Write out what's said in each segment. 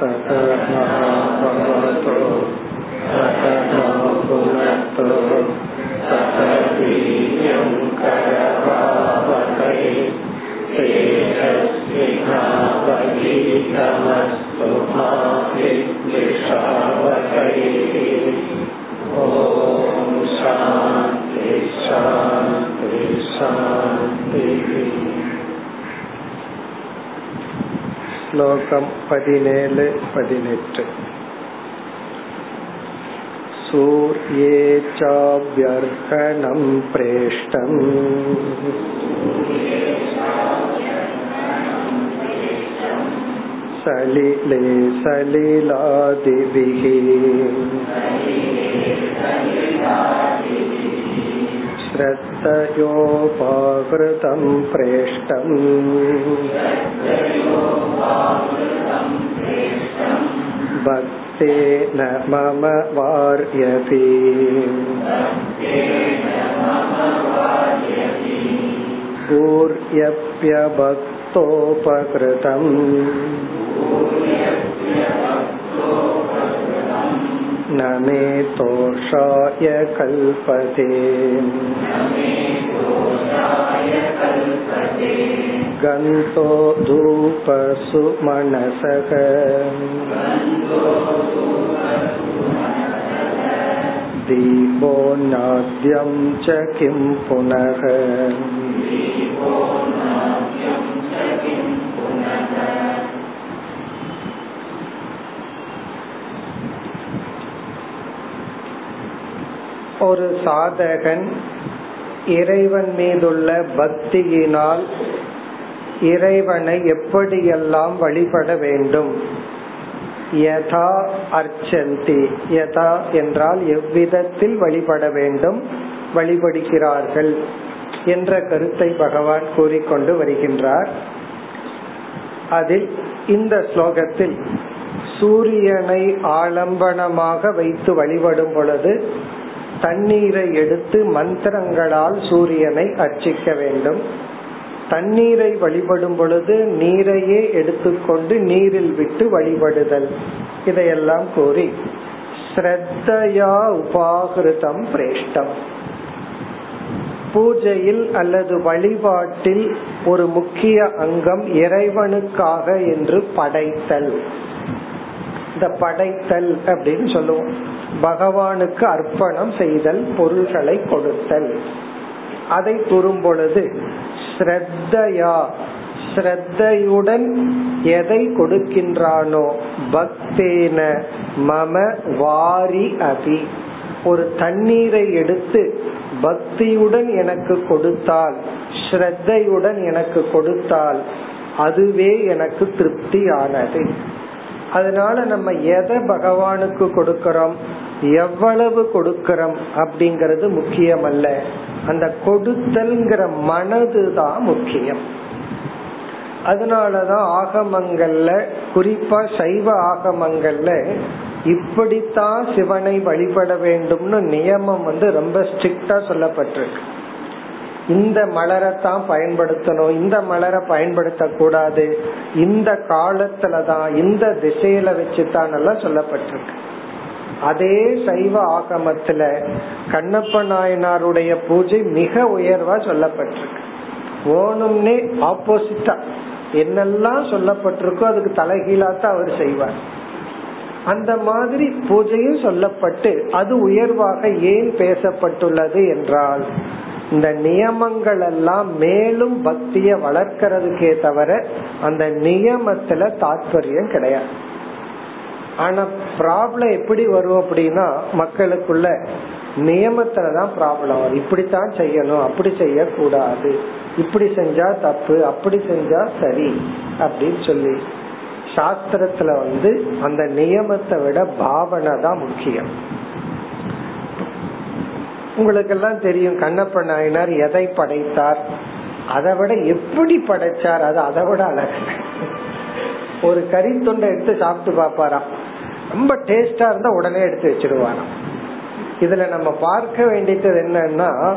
सकनाभवतो सकनो भुनक्तु सक वीर्यं करवावहै तेजस्विनावधीतमस्तु मा विद्विषावहै ॐ शान्ति शान्ति शान्तिः श्लोकं पदिनेल् पदिनेट् सूर्ये चाभ्यर्हणं प्रेष्टम् सलिले सलिलादिभिः श्रद्धयोपावृतं प्रेष्टम् भक्तेन मम वार्यपि पूर्यप्यभक्तोपकृतम् न मे तोषाय कल्पते गन्तो धूपसु मनसः दीपोन्नाद्यं च किं पुनः ஒரு சாதகன் இறைவன் மீதுள்ள பக்தியினால் இறைவனை எப்படியெல்லாம் வழிபட வேண்டும்? யதா அர்ச்சந்தி. யதா என்றால் எவ்விதத்தில் வழிபட வேண்டும்? வழிபடுகிறார்கள் என்ற கருத்தை பகவான் கூறிக்கொண்டு வருகின்றார். அதில் இந்த ஸ்லோகத்தில் சூரியனை ஆலம்பனமாக வைத்து வழிபடும் பொழுது தண்ணீரை எடுத்து மந்திரங்களால் சூரியனை அர்ச்சிக்க வேண்டும். தண்ணீரை வழிபடும் பொழுது நீரையே எடுத்துக்கொண்டு நீரில் விட்டு வழிபடுதல். இதையெல்லாம் கூறி ஸ்ரத்தையா உபாகிருதம் பிரேஷ்டம். பூஜையில் அல்லது வழிபாட்டில் ஒரு முக்கிய அங்கம் இறைவனுக்காக என்று படைத்தல். இந்த படைத்தல் அப்படின்னு சொல்லுவோம். பகவானுக்கு அர்ப்பணம் செய்தல் பொருள்களை கொடுத்தல். அதை கூறும் பொழுது ஸ்ரத்தையா ஸ்ரத்தையுடன் எதை கொடுக்கின்றானோ பக்தேன மம வாரி அபி. ஒரு தண்ணீரை எடுத்து பக்தியுடன் எனக்கு கொடுத்தால் ஸ்ரத்தையுடன் எனக்கு கொடுத்தால் அதுவே எனக்கு திருப்தியானது. அதனால நம்ம எதை பகவானுக்கு கொடுக்கிறோம்? எவ்வளவு கொடுக்கிறோம் அப்படிங்கறது முக்கியம் அல்ல அந்த கொடுத்தல்ங்கிற மனது தான் முக்கியம். அதனாலதான் ஆகமங்கள்ல குறிப்பா சைவ ஆகமங்கள்ல இப்படித்தான் சிவனை வழிபட வேண்டும்னு நியமம் வந்து ரொம்ப ஸ்ட்ரிக்டா சொல்லப்பட்டிருக்கு. இந்த மலரைத்தான் பயன்படுத்தணும் இந்த மலரை பயன்படுத்த கூடாது இந்த காலத்துலதான் இந்த திசையில வச்சுதான் எல்லாம் சொல்லப்பட்டிருக்கு. அதே சைவ ஆகமத்துல கண்ணப்ப நாயனாருடைய பூஜை மிக உயர்வா சொல்லப்பட்டிருக்கு. ஓணும்னே ஆப்போசிட்டா என்னெல்லாம் சொல்லப்பட்டிருக்கோ அதுக்கு தலைகீழாத்தான் அவர் செய்வார். அந்த மாதிரி பூஜையும் சொல்லப்பட்டு அது உயர்வாக ஏன் பேசப்பட்டுள்ளது என்றால் இந்த நியமங்கள் எல்லாம் மேலும் பக்திய வளர்க்கறதுக்கே தவிர அந்த நியமத்துல தாற்பயம் கிடையாது. ஆனா ப்ராப்ளம் எப்படி வரும் அப்படின்னா மக்களுக்குள்ள நியமத்துலதான் ப்ராப்ளம் வரும். இப்படித்தான் செய்யணும் அப்படி செய்ய கூடாது இப்படி செஞ்சா தப்பு அப்படி செஞ்சா சரி அப்படின்னு சொல்லி சாஸ்திரத்துல வந்து அந்த நியமத்தை விட பாவனை தான் முக்கியம். உங்களுக்கு எல்லாம் தெரியும் கண்ணப்ப நாயனார் எதை படைத்தார்? அதை விட எப்படி படைச்சார்? அது அதை விட அழகு. ஒரு கறி தொண்டை எடுத்து சாப்பிட்டு பாப்பாராம் ரொம்ப டேஸ்டா இருந்தா உடனே எடுத்து வச்சிருவாராம் இதுல நம்ம பார்க்க வேண்டியது என்னன்னா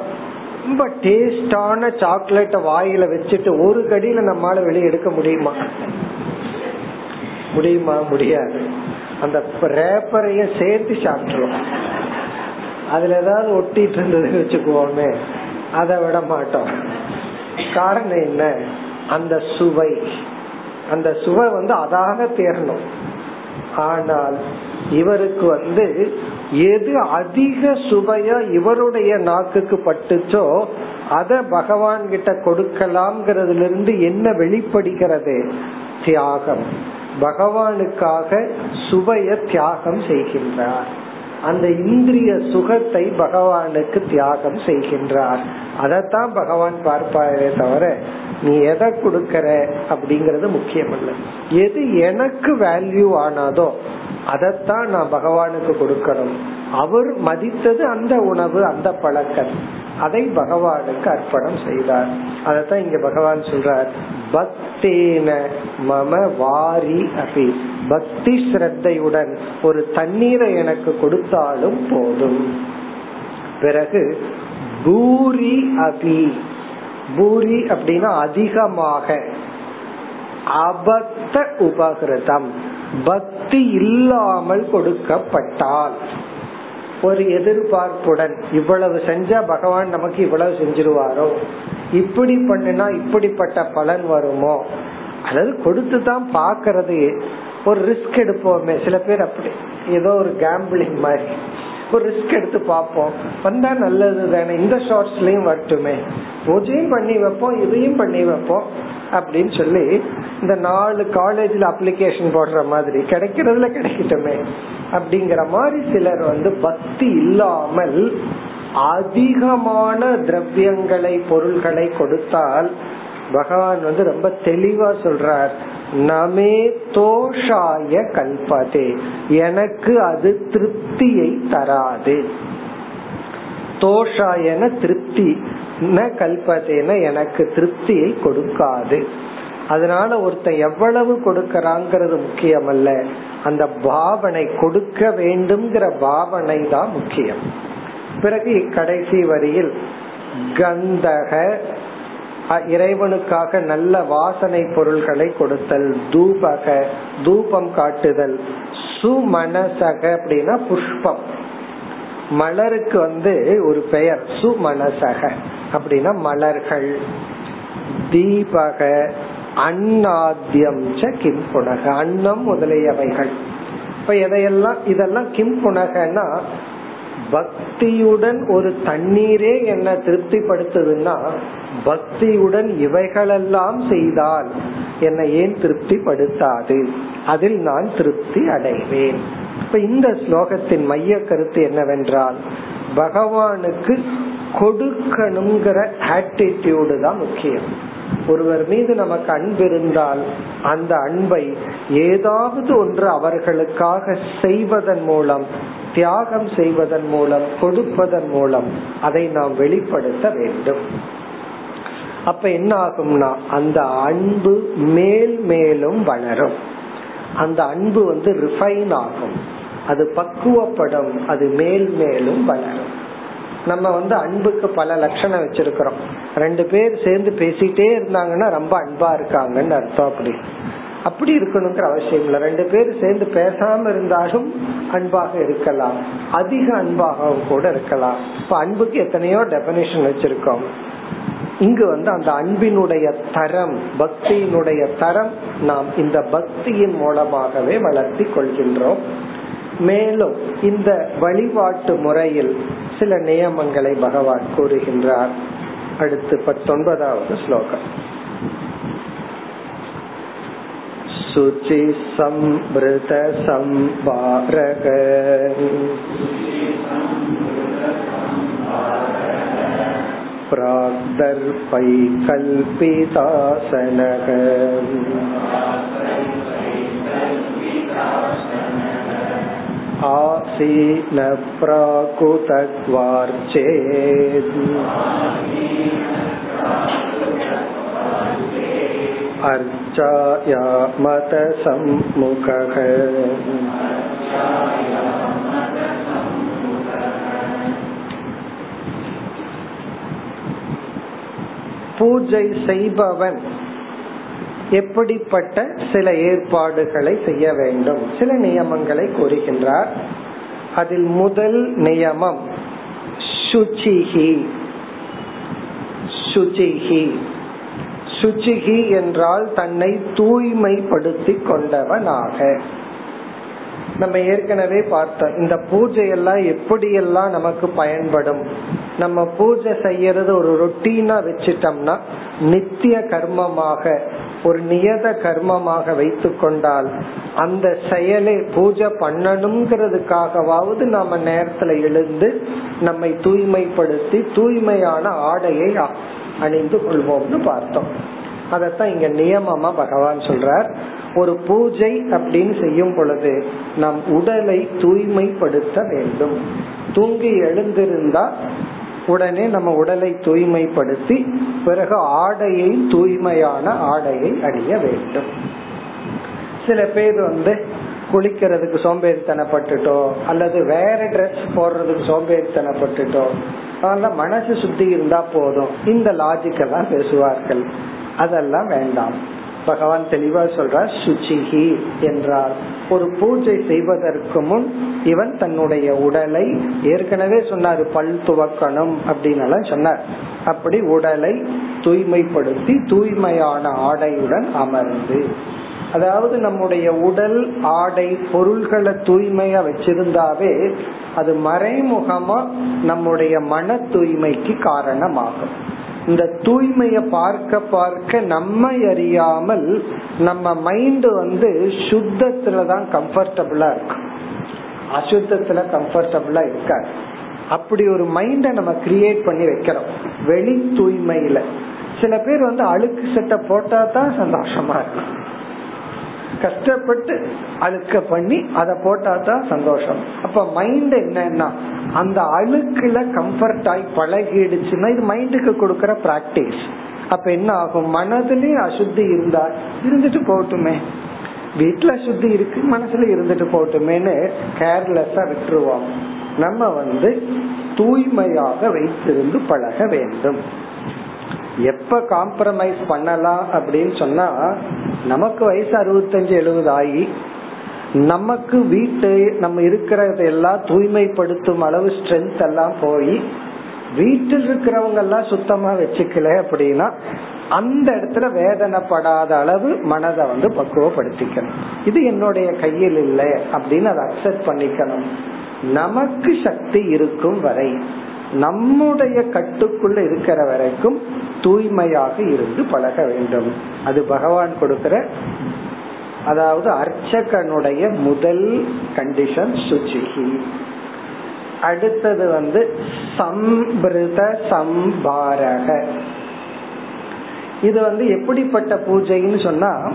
ரொம்ப டேஸ்டான சாக்லேட்ட வாயில வச்சுட்டு ஒரு கடியில நம்மால வெளியே எடுக்க முடியுமா? முடியுமா? முடியாது. அந்த ரேப்பரைய சேர்த்து சாப்பிட்டுருவோம். அதுல ஏதாவது ஒட்டிட்டு இருந்ததுன்னு வச்சுக்குவோமே அதை விட மாட்டோம். காரணம் என்ன? அந்த சுவை. அந்த சுவை வந்து அதாக தேரணும் ஆனால் இவருக்கு வந்து எது அதிக சுவையா இவருடைய நாக்குக்கு பட்டுச்சோ அத பகவான் கிட்ட கொடுக்கலாம்ங்கிறதுல இருந்து என்ன வெளிப்படுகிறது? தியாகம். பகவானுக்காக சுவைய தியாகம் செய்கின்றார். அந்த இந்திரிய சுகத்தை பகவானுக்கு தியாகம் செய்கின்றார். அதைத்தான் பகவான் பார்ப்பாரே தவிர நீ எதை கொடுக்கற அப்படிங்கறது முக்கியம் அல்ல எது எனக்கு வேல்யூ ஆனாதோ அதைத்தான் நான் பகவானுக்கு கொடுக்கணும். அவர் மதித்தது அந்த உணவு அந்த பழக்கம் அதை பகவானுக்கு அர்ப்பணம் செய்தார். அதத்தான் இங்க பகவான் சொல்றார். பக்தேன மம வாரி அபி. பக்தி ஸ்ரத்தையுடன் ஒரு தண்ணீரை எனக்கு கொடுத்தாலும் போதும். பிறகு பூரி அபி. பூரி அப்படின்னா அதிகமாக. அபத்த உபகிருதம். பக்தி இல்லாமல் கொடுக்கப்பட்டால். ஒரு எதிர்பார்ப்புடன் இவ்வளவு செஞ்சா பகவான் நமக்கு இவ்வளவு செஞ்சிருவாரோ? இப்படி பண்ணினா இப்படிப்பட்ட பலன் வருமோ? அதாவது கொடுத்து தான் பாக்குறது ஒரு ரிஸ்க் எடுப்போமே. சில பேர் அப்படி ஏதோ ஒரு கேம்பிளிங் மாதிரி. ஒரு ரிஸ்க் எடுத்து பார்ப்போம். வந்தா நல்லது தானே. இந்த ஷார்ட்ஸ்லயும் வரட்டுமே. பூஜையும் பண்ணி வைப்போம் இதையும் பண்ணி வைப்போம் அப்படின்னு சொல்லி இந்த நாலு காலேஜ்ல அப்ளிகேஷன் போடுற மாதிரி கிடைக்கிறதுல கிடைக்கட்டுமே. அப்படிங்கிற மாதிரி சிலர் வந்து பக்தி இல்லாமல் அதிகமான திரவியங்களை பொருள்களை கொடுத்தால் பகவான் வந்து ரொம்ப தெளிவா சொல்றார் நமே தோஷாய கல்பதே எனக்கு அது திருப்தியை தராது. தோஷாயன திருப்தி ந கல்பதேன எனக்கு திருப்தியை கொடுக்காது. அதனால ஒருத்தன் எவ்வளவு கொடுக்கறாங்கிறது முக்கியம் அல்ல அந்த பாவனை கொடுக்க வேண்டும்ங்கிற பாவனை தான் முக்கியம். பிறகு கடைசி வரியில் கந்தக இறைவனுக்காக நல்ல வாசனை பொருள்களை கொடுத்தல் தூபக தூபம் காட்டுதல் சுமனசக அப்படின்னா புஷ்பம். மலருக்கு வந்து ஒரு பெயர் சுமனசக அப்படின்னா மலர்கள். தீபக அன்னாத்தியம் கிம் புனக அன்னம் முதலியவைகள். இப்ப எதையெல்லாம் இதெல்லாம் கிம் புனகன்னா பக்தியுடன் ஒரு தண்ணீரே என்ன திருப்திப்படுத்துதுன்னா பக்தியுடன் இவைகளெல்லாம் செய்தால் என்னை ஏன் திருப்திப்படுத்தாது? அதில் நான் திருப்தி அடைவேன். இப்ப இந்த ஸ்லோகத்தின் மைய கருத்து என்னவென்றால் பகவானுக்கு கொடுக்கணுங்கிற ஆட்டிடியூடு தான் முக்கியம். ஒருவர் மீது நமக்கு அன்பு இருந்தால் அந்த அன்பை ஏதாவது ஒன்று அவர்களுக்காக செய்வதன் மூலம் தியாகம் செய்வதன் மூலம் கொடுப்பதன் மூலம் அதை நாம் வெளிப்படுத்த வேண்டும். அப்ப என்ன ஆகும்னா அந்த அன்பு மேல் மேலும் வளரும். அந்த அன்பு வந்து ரிஃபைன் ஆகும். அது பக்குவப்படும் அது மேல் மேலும் வளரும். நம்ம வந்து அன்புக்கு பல லட்சணம் வச்சிருக்கிறோம். ரெண்டு பேர் சேர்ந்து பேசிட்டே இருந்தாங்கன்னா ரொம்ப அன்பா இருக்காங்கன்னு அர்த்தம் அப்படி. அப்படி இருக்கணுங்கிற அவசியம் இல்லை. ரெண்டு பேர் சேர்ந்து பேசாம இருந்தாலும் அன்பாக இருக்கலாம். அதிக அன்பாகவும் கூட இருக்கலாம். இப்ப அன்புக்கு எத்தனையோ டெபனிஷன் வச்சிருக்கோம். இங்கு வந்து அந்த அன்பினுடைய தரம் பக்தியினுடைய தரம் நாம் இந்த பக்தியின் மூலமாகவே வளர்த்தி கொள்கின்றோம். மேலும் இந்த வழிபாட்டு முறையில் சில நியமங்களை பகவான் கூறுகின்றார். அடுத்து பத்தொன்பதாவது ஸ்லோகம். சுச்சி சம்பிருத சம்பாரக प्राग्दर्पैकल्पितासनः आसीन प्राकुतत्वार्चेत् अर्चाया मतसम्मुखः பூஜை செய்பவன் எப்படிப்பட்ட சில ஏற்பாடுகளை செய்ய வேண்டும் சில நியமங்களை கூறுகின்றார் அதில் முதல் நியமம் சுச்சிகி சுச்சிகி சுச்சிகி என்றால் தன்னை தூய்மைப்படுத்தி கொண்டவனாக. நம்ம ஏற்கனவே பார்த்தோம் இந்த பூஜை எல்லாம் எப்படியெல்லாம் நமக்கு பயன்படும்? நம்ம பூஜை செய்யறது ஒரு ரொட்டீனா வச்சிட்டோம்னா நித்திய கர்மமாக ஒரு நியத கர்மமாக வைத்து கொண்டால் அந்த செயலை பூஜை பண்ணணுங்கிறதுக்காகவாவது நாம நேரத்துல எழுந்து நம்மை தூய்மைப்படுத்தி தூய்மையான ஆடையை அணிந்து கொள்வோம்னு பார்த்தோம். அதத்தான் இங்க நியமமா பகவான் சொல்றார். ஒரு பூஜை அப்படின்னு செய்யும் பொழுது நம் உடலை தூய்மைப்படுத்த வேண்டும். தூங்கி எழுந்திருந்தா உடனே நம்ம உடலை தூய்மைப்படுத்தி பிறகு ஆடையை தூய்மையான ஆடையை அணிய வேண்டும். சில பேர் வந்து குளிக்கிறதுக்கு சோம்பேறித்தனப்பட்டுட்டோ அல்லது வேற ட்ரெஸ் போடுறதுக்கு சோம்பேறித்தனப்பட்டுட்டோ அதெல்லாம் மனசு சுத்தி இருந்தா போதும். இந்த லாஜிக் எல்லாம் பேசுவார்கள். அதெல்லாம் வேண்டாம். பகவான் தெளிவா சொல்ற சுச்சிகி என்றால் ஒரு பூஜை செய்வதற்கு முன் இவன் தன்னுடைய உடலை ஏற்கனவே சொன்னாரு பல் துவக்கணும் அப்படின்னு சொன்னார். அப்படி உடலை தூய்மைப்படுத்தி தூய்மையான ஆடையுடன் அமர்ந்து அதாவது நம்முடைய உடல் ஆடை பொருள்களை தூய்மையா வச்சிருந்தாவே அது மறைமுகமா நம்முடைய மன தூய்மைக்கு காரணமாகும். இந்த தூய்மைய பார்க்க பார்க்க நம்மை அறியாமல் நம்ம மைண்ட் வந்து சுத்தத்துலதான் கம்ஃபர்டபுளா இருக்கும் அசுத்தத்துல கம்ஃபர்டபுளா இருக்காது. அப்படி ஒரு மைண்டை நம்ம கிரியேட் பண்ணி வைக்கிறோம். வெளி தூய்மையில. சில பேர் வந்து அழுக்கு சட்டை போட்டா தான் சந்தோஷமா இருக்கும். கஷ்டப்பட்டு அழுக்க பண்ணி அதை போட்டா தான் சந்தோஷம். அப்ப மைண்ட் என்னன்னா அந்த அழுக்குல கம்ஃபர்ட் ஆகி பழகிடுச்சுன்னா இது மைண்டுக்கு கொடுக்கற பிராக்டிஸ் அப்ப என்ன ஆகும்? மனதிலயும் அசுத்தி இருந்தா இருந்துட்டு போகட்டுமே. வீட்டுல சுத்தி இருக்கு மனசுல இருந்துட்டு போட்டுமேனு கேர்லெஸ்ஸா விட்டுருவோம். நம்ம வந்து தூய்மையாக வைத்திருந்து பழக வேண்டும். எப்ப காம்ப்ரமைஸ் பண்ணலாம் அப்படின்னு சொன்னா நமக்கு வயசு அறுபத்தஞ்சு எழுபது ஆகி நமக்கு வீட்டு நம்ம இருக்கிறத எல்லாம் தூய்மைப்படுத்தும் அளவு ஸ்ட்ரென்த் எல்லாம் போய் வீட்டில் இருக்கிறவங்க எல்லாம் சுத்தமா வச்சுக்கல அப்படின்னா அந்த இடத்துல வேதனைப்படாத அளவு மனதை வந்து பக்குவப்படுத்திக்கணும். இது என்னுடைய கையில் இல்லை அப்படின்னு அதை அக்செப்ட் பண்ணிக்கணும். நமக்கு சக்தி இருக்கும் வரை நம்முடைய கட்டுக்குள்ள இருக்கிற வரைக்கும் தூய்மையாக இருந்து பழக வேண்டும். அது பகவான் கொடுக்கிற அதாவது அர்ச்சகனுடைய முதல் கண்டிஷன் சுச்சிகி அடுத்தது வந்து சம்பிருத சம்பாரக. இது வந்து எப்படிப்பட்ட பூஜைன்னு சொன்னா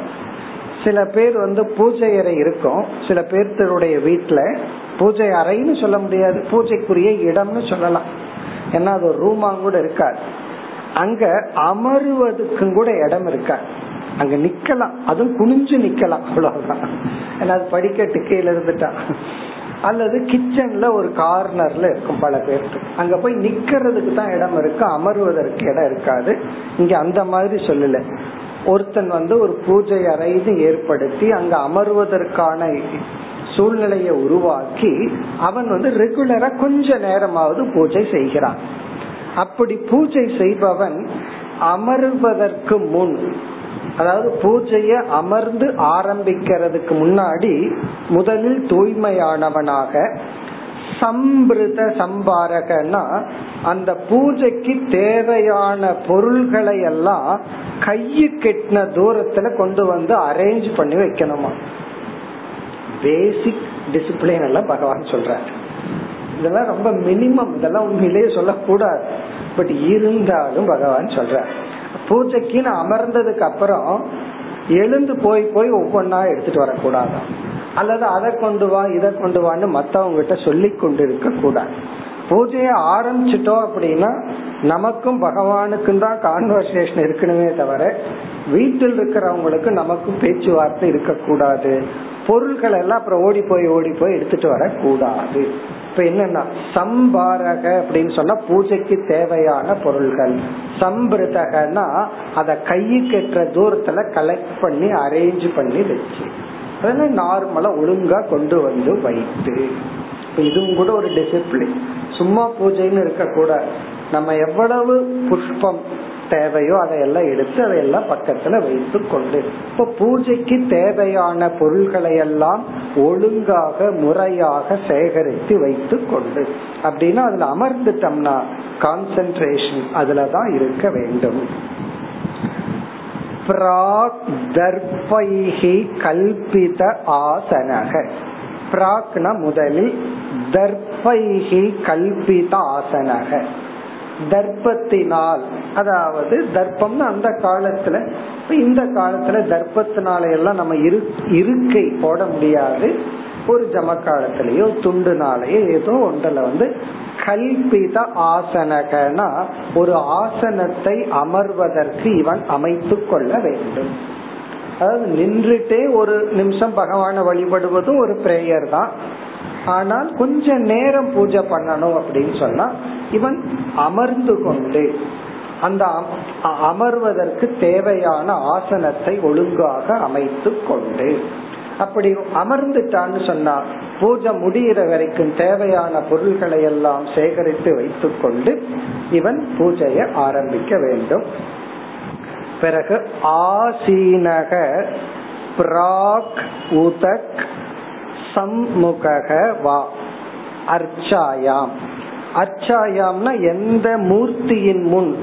சில பேர் வந்து பூஜை அறை இருக்கும் சில பேர்த்தருடைய வீட்டுல பூஜை அறைன்னு சொல்ல முடியாது. பூஜைக்குரிய இடம்னு சொல்லலாம். ஏன்னா அது ஒரு ரூமா கூட இருக்காது. அங்க அமருவதுக்கும் கூட இடம் இருக்காது அங்க நிக்கலாம். அதுவும் குனிஞ்சு நிக்கலாம். அவ்வளவுதான். ஏன்னா அது படிக்கட்டு கீழே இருந்துட்டா. அல்லது கிச்சன்ல ஒரு கார்னர்ல இருக்கும் பல பேருக்கு. அங்க போய் நிக்கிறதுக்கு தான் இடம் இருக்கு. அமருவதற்கு இடம் இருக்காது. இங்க அந்த மாதிரி சொல்லல. ஒருத்தன் வந்து ஒரு பூஜை அறைன்னு ஏற்படுத்தி அங்க அமர்வதற்கான சூழ்நிலையை உருவாக்கி அவன் வந்து ரெகுலரா கொஞ்ச நேரமாவது பூஜை செய்கிறான். அப்படி பூஜை செய்பவன் அமர்வதற்கு முன் அதாவது பூஜைய அமர்ந்து ஆரம்பிக்கிறதுக்கு முன்னாடி முதலில் தூய்மையானவனாக சம்பிருத சம்பாரகனா அந்த பூஜைக்கு தேவையான பொருள்களை எல்லாம் கையு கெட்டின தூரத்துல கொண்டு வந்து அரேஞ்ச் பண்ணி வைக்கணுமா? பேசிக் டிசிப்ளின் எல்லாம் பகவான் சொல்றாரு. இதெல்லாம் ரொம்ப மினிமம் இதெல்லாம் உண்மையிலேயே சொல்லக்கூடாது. பட் இருந்தாலும் பகவான் சொல்ற பூஜைக்குன்னு அமர்ந்ததுக்கு அப்புறம் எழுந்து போய் போய் ஒவ்வொன்னா எடுத்துட்டு வரக்கூடாது? அல்லது அதை கொண்டு வா இதை கொண்டு வான்னு மத்தவங்க கிட்ட சொல்லி கொண்டு இருக்க கூடாது பூஜையை ஆரம்பிச்சிட்டோம் அப்படின்னா நமக்கும் பகவானுக்கும் தான் கான்வர்சேஷன் இருக்கணுமே தவிர வீட்டில் இருக்கிறவங்களுக்கு நமக்கும் பேச்சுவார்த்தை இருக்கக்கூடாது. பொருள்கள் எல்லாம் அப்புறம் ஓடி போய் ஓடி போய் எடுத்துட்டு வரக்கூடாது. இப்ப என்னன்னா சம்பாரக அப்படின்னு சொன்னா பூஜைக்கு தேவையான பொருள்கள். சம்பிரதகனா அத கைக்கு எட்டுற தூரத்துல கலெக்ட் பண்ணி அரேஞ்ச் பண்ணி வச்சு. அதனால நார்மலா ஒழுங்கா கொண்டு வந்து வைத்து. இதுவும் கூட ஒரு டிசிப்ளின் சும்மா பூஜைன்னு இருக்க கூட நம்ம எவ்வளவு புஷ்பம் தேவையோ அதையெல்லாம் எடுத்து அதையெல்லாம் பக்கத்துல வைத்து கொண்டு. இப்போ பூஜைக்கு தேவையான பொருள்களை எல்லாம் ஒழுங்காக முறையாக சேகரித்து வைத்து கொண்டு. அப்படின்னா அதுல அமர்ந்துட்டோம்னா கான்சென்ட்ரேஷன் அதுலதான் இருக்க வேண்டும். பிராக் தர்பைகி கல்பித ஆசனக. பிராக்னா முதலில் தர்பைகி கல்பித ஆசனக. தர்ப்பத்தினால். அதாவது தர்ப்பம்னு அந்த காலத்துல இந்த காலத்துல தர்ப்பத்தினால எல்லாம் நம்ம இரு இருக்கை போட முடியாது. ஒரு ஜமக்காலத்திலயோ துண்டுனாலேயோ ஏதோ ஒன்றில் வந்து கல்பித ஆசனகனா ஒரு ஆசனத்தை அமர்வதற்கு இவன் அமைத்து கொள்ள வேண்டும். அதாவது நின்றுட்டே ஒரு நிமிஷம் பகவான வழிபடுவதும் ஒரு பிரேயர் தான். ஆனால் கொஞ்ச நேரம் பூஜை பண்ணணும் அப்படின்னு சொன்னா இவன் அமர்ந்து கொண்டு அந்த அமர்வதற்கு தேவையான ஆசனத்தை ஒழுங்காக அமைத்து கொண்டு. அப்படி அமர்ந்துட்டான்னு சொன்னா பூஜை முடிகிற வரைக்கும் தேவையான பொருள்களை எல்லாம் சேகரித்து வைத்துக்கொண்டு இவன் பூஜையை ஆரம்பிக்க வேண்டும். பிறகு ஆசீனக பிராக் உதக் சம்முக வா. அர்ச்சாயாம். அர்ச்சாயாம்னா எந்த மூர்த்தியின் முன்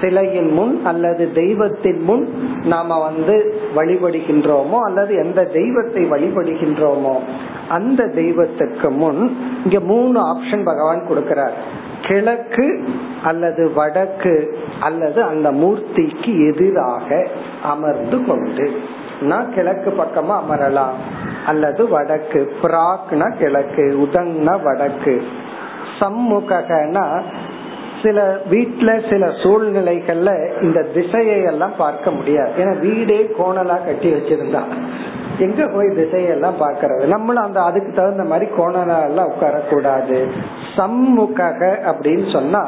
சிலையின் முன் அல்லது தெய்வத்தின் முன் நாம வந்து வழிபடுகின்றோமோ அல்லது எந்த தெய்வத்தை வழிபடுகின்றோமோ அந்த தெய்வத்துக்கு முன் இங்க மூணு ஆப்ஷன் பகவான் கொடுக்கிறார். கிழக்கு அல்லது வடக்கு அல்லது அந்த மூர்த்திக்கு எதிராக அமர்ந்து கொண்டு. நான் கிழக்கு பக்கமா அமரலாம். அல்லது வடக்கு. பிராக்னா கிழக்கு உதங்னா வடக்கு. சம்முகனா சில வீட்டுல சில சூழ்நிலைகள்ல இந்த திசையை எல்லாம் பார்க்க முடியாது. ஏன்னா வீடே கோணலா கட்டி வச்சிருந்தா. எங்க போய் திசையெல்லாம் பாக்குறது நம்மளும் அந்த அதுக்கு தகுந்த மாதிரி கோணலா எல்லாம் உட்காரக்கூடாது. சம்முக அப்படின்னு சொன்னா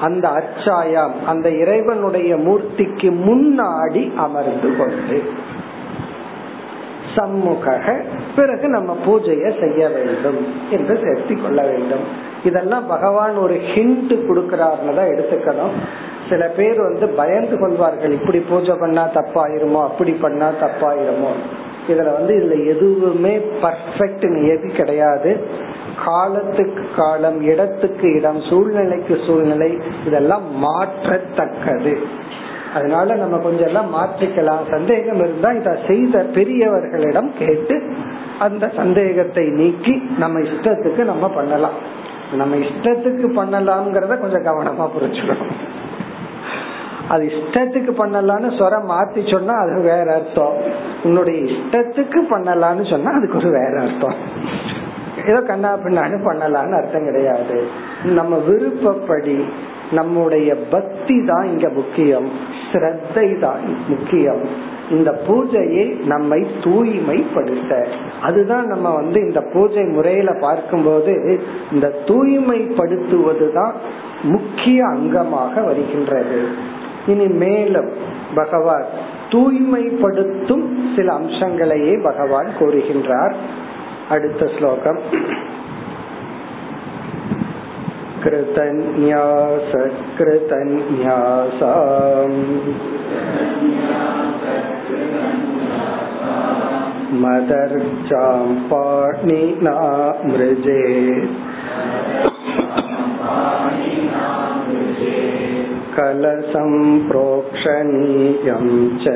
அந்த அச்சாயம் அந்த இறைவனுடைய மூர்த்திக்கு முன்னாடி அமர்ந்து கொண்டு சம்முக பிறகு நம்ம பூஜையை செய்ய வேண்டும் என்று சேர்த்தி கொள்ள வேண்டும். இதெல்லாம் பகவான் ஒரு ஹிண்ட் கொடுக்கிறார்னு தான் எடுத்துக்கணும். சில பேர் வந்து பயந்து கொள்வார்கள் இப்படி பூஜை பண்ணா தப்பாயிருமோ அப்படி பண்ணா தப்பாயிருமோ. இதுல வந்து இதுல எதுவுமே பர்ஃபெக்ட் எது கிடையாது. காலத்துக்கு காலம் இடத்துக்கு இடம் சூழ்நிலைக்கு சூழ்நிலை இதெல்லாம் மாற்றத்தக்கது. அதனால நம்ம கொஞ்சம் எல்லாம் மாற்றிக்கலாம். சந்தேகம் இருந்தா இதை செய்த பெரியவர்களிடம் கேட்டு அந்த சந்தேகத்தை நீக்கி நம்ம இஷ்டத்துக்கு நம்ம பண்ணலாம். நம்ம இஷ்டத்துக்கு பண்ணலாம்ங்கிறத கொஞ்சம் கவனமா புரிஞ்சுக்கணும். அது இஷ்டத்துக்கு பண்ணலாம்னு சொரம் மாத்தி சொன்னா அது வேற அர்த்தம். உன்னுடைய இஷ்டத்துக்கு பண்ணலாம்னு சொன்னா அதுக்கு ஒரு வேற அர்த்தம். ஏதோ கண்ணா பின்னான்னு பண்ணலாம்னு அர்த்தம் கிடையாது. நம்ம விருப்பப்படி நம்முடைய பக்தி தான் இங்க முக்கியம். ஸ்ரத்தை தான் முக்கியம். இந்த பூஜையை நம்மை தூய்மைப்படுத்த. அதுதான் நம்ம வந்து இந்த பூஜை முறையில பார்க்கும்போது இந்த தூய்மைப்படுத்துவது தான் முக்கிய அங்கமாக வருகின்றது. இனி மேலும் பகவான் தூய்மைப்படுத்தும் சில அம்சங்களையே பகவான் கூறுகின்றார். அடுத்த ஸ்லோகம். कृतन्यास कृतन्यासाम् मदर्चां पाणिना मृजे कलसं प्रोक्षणीयं च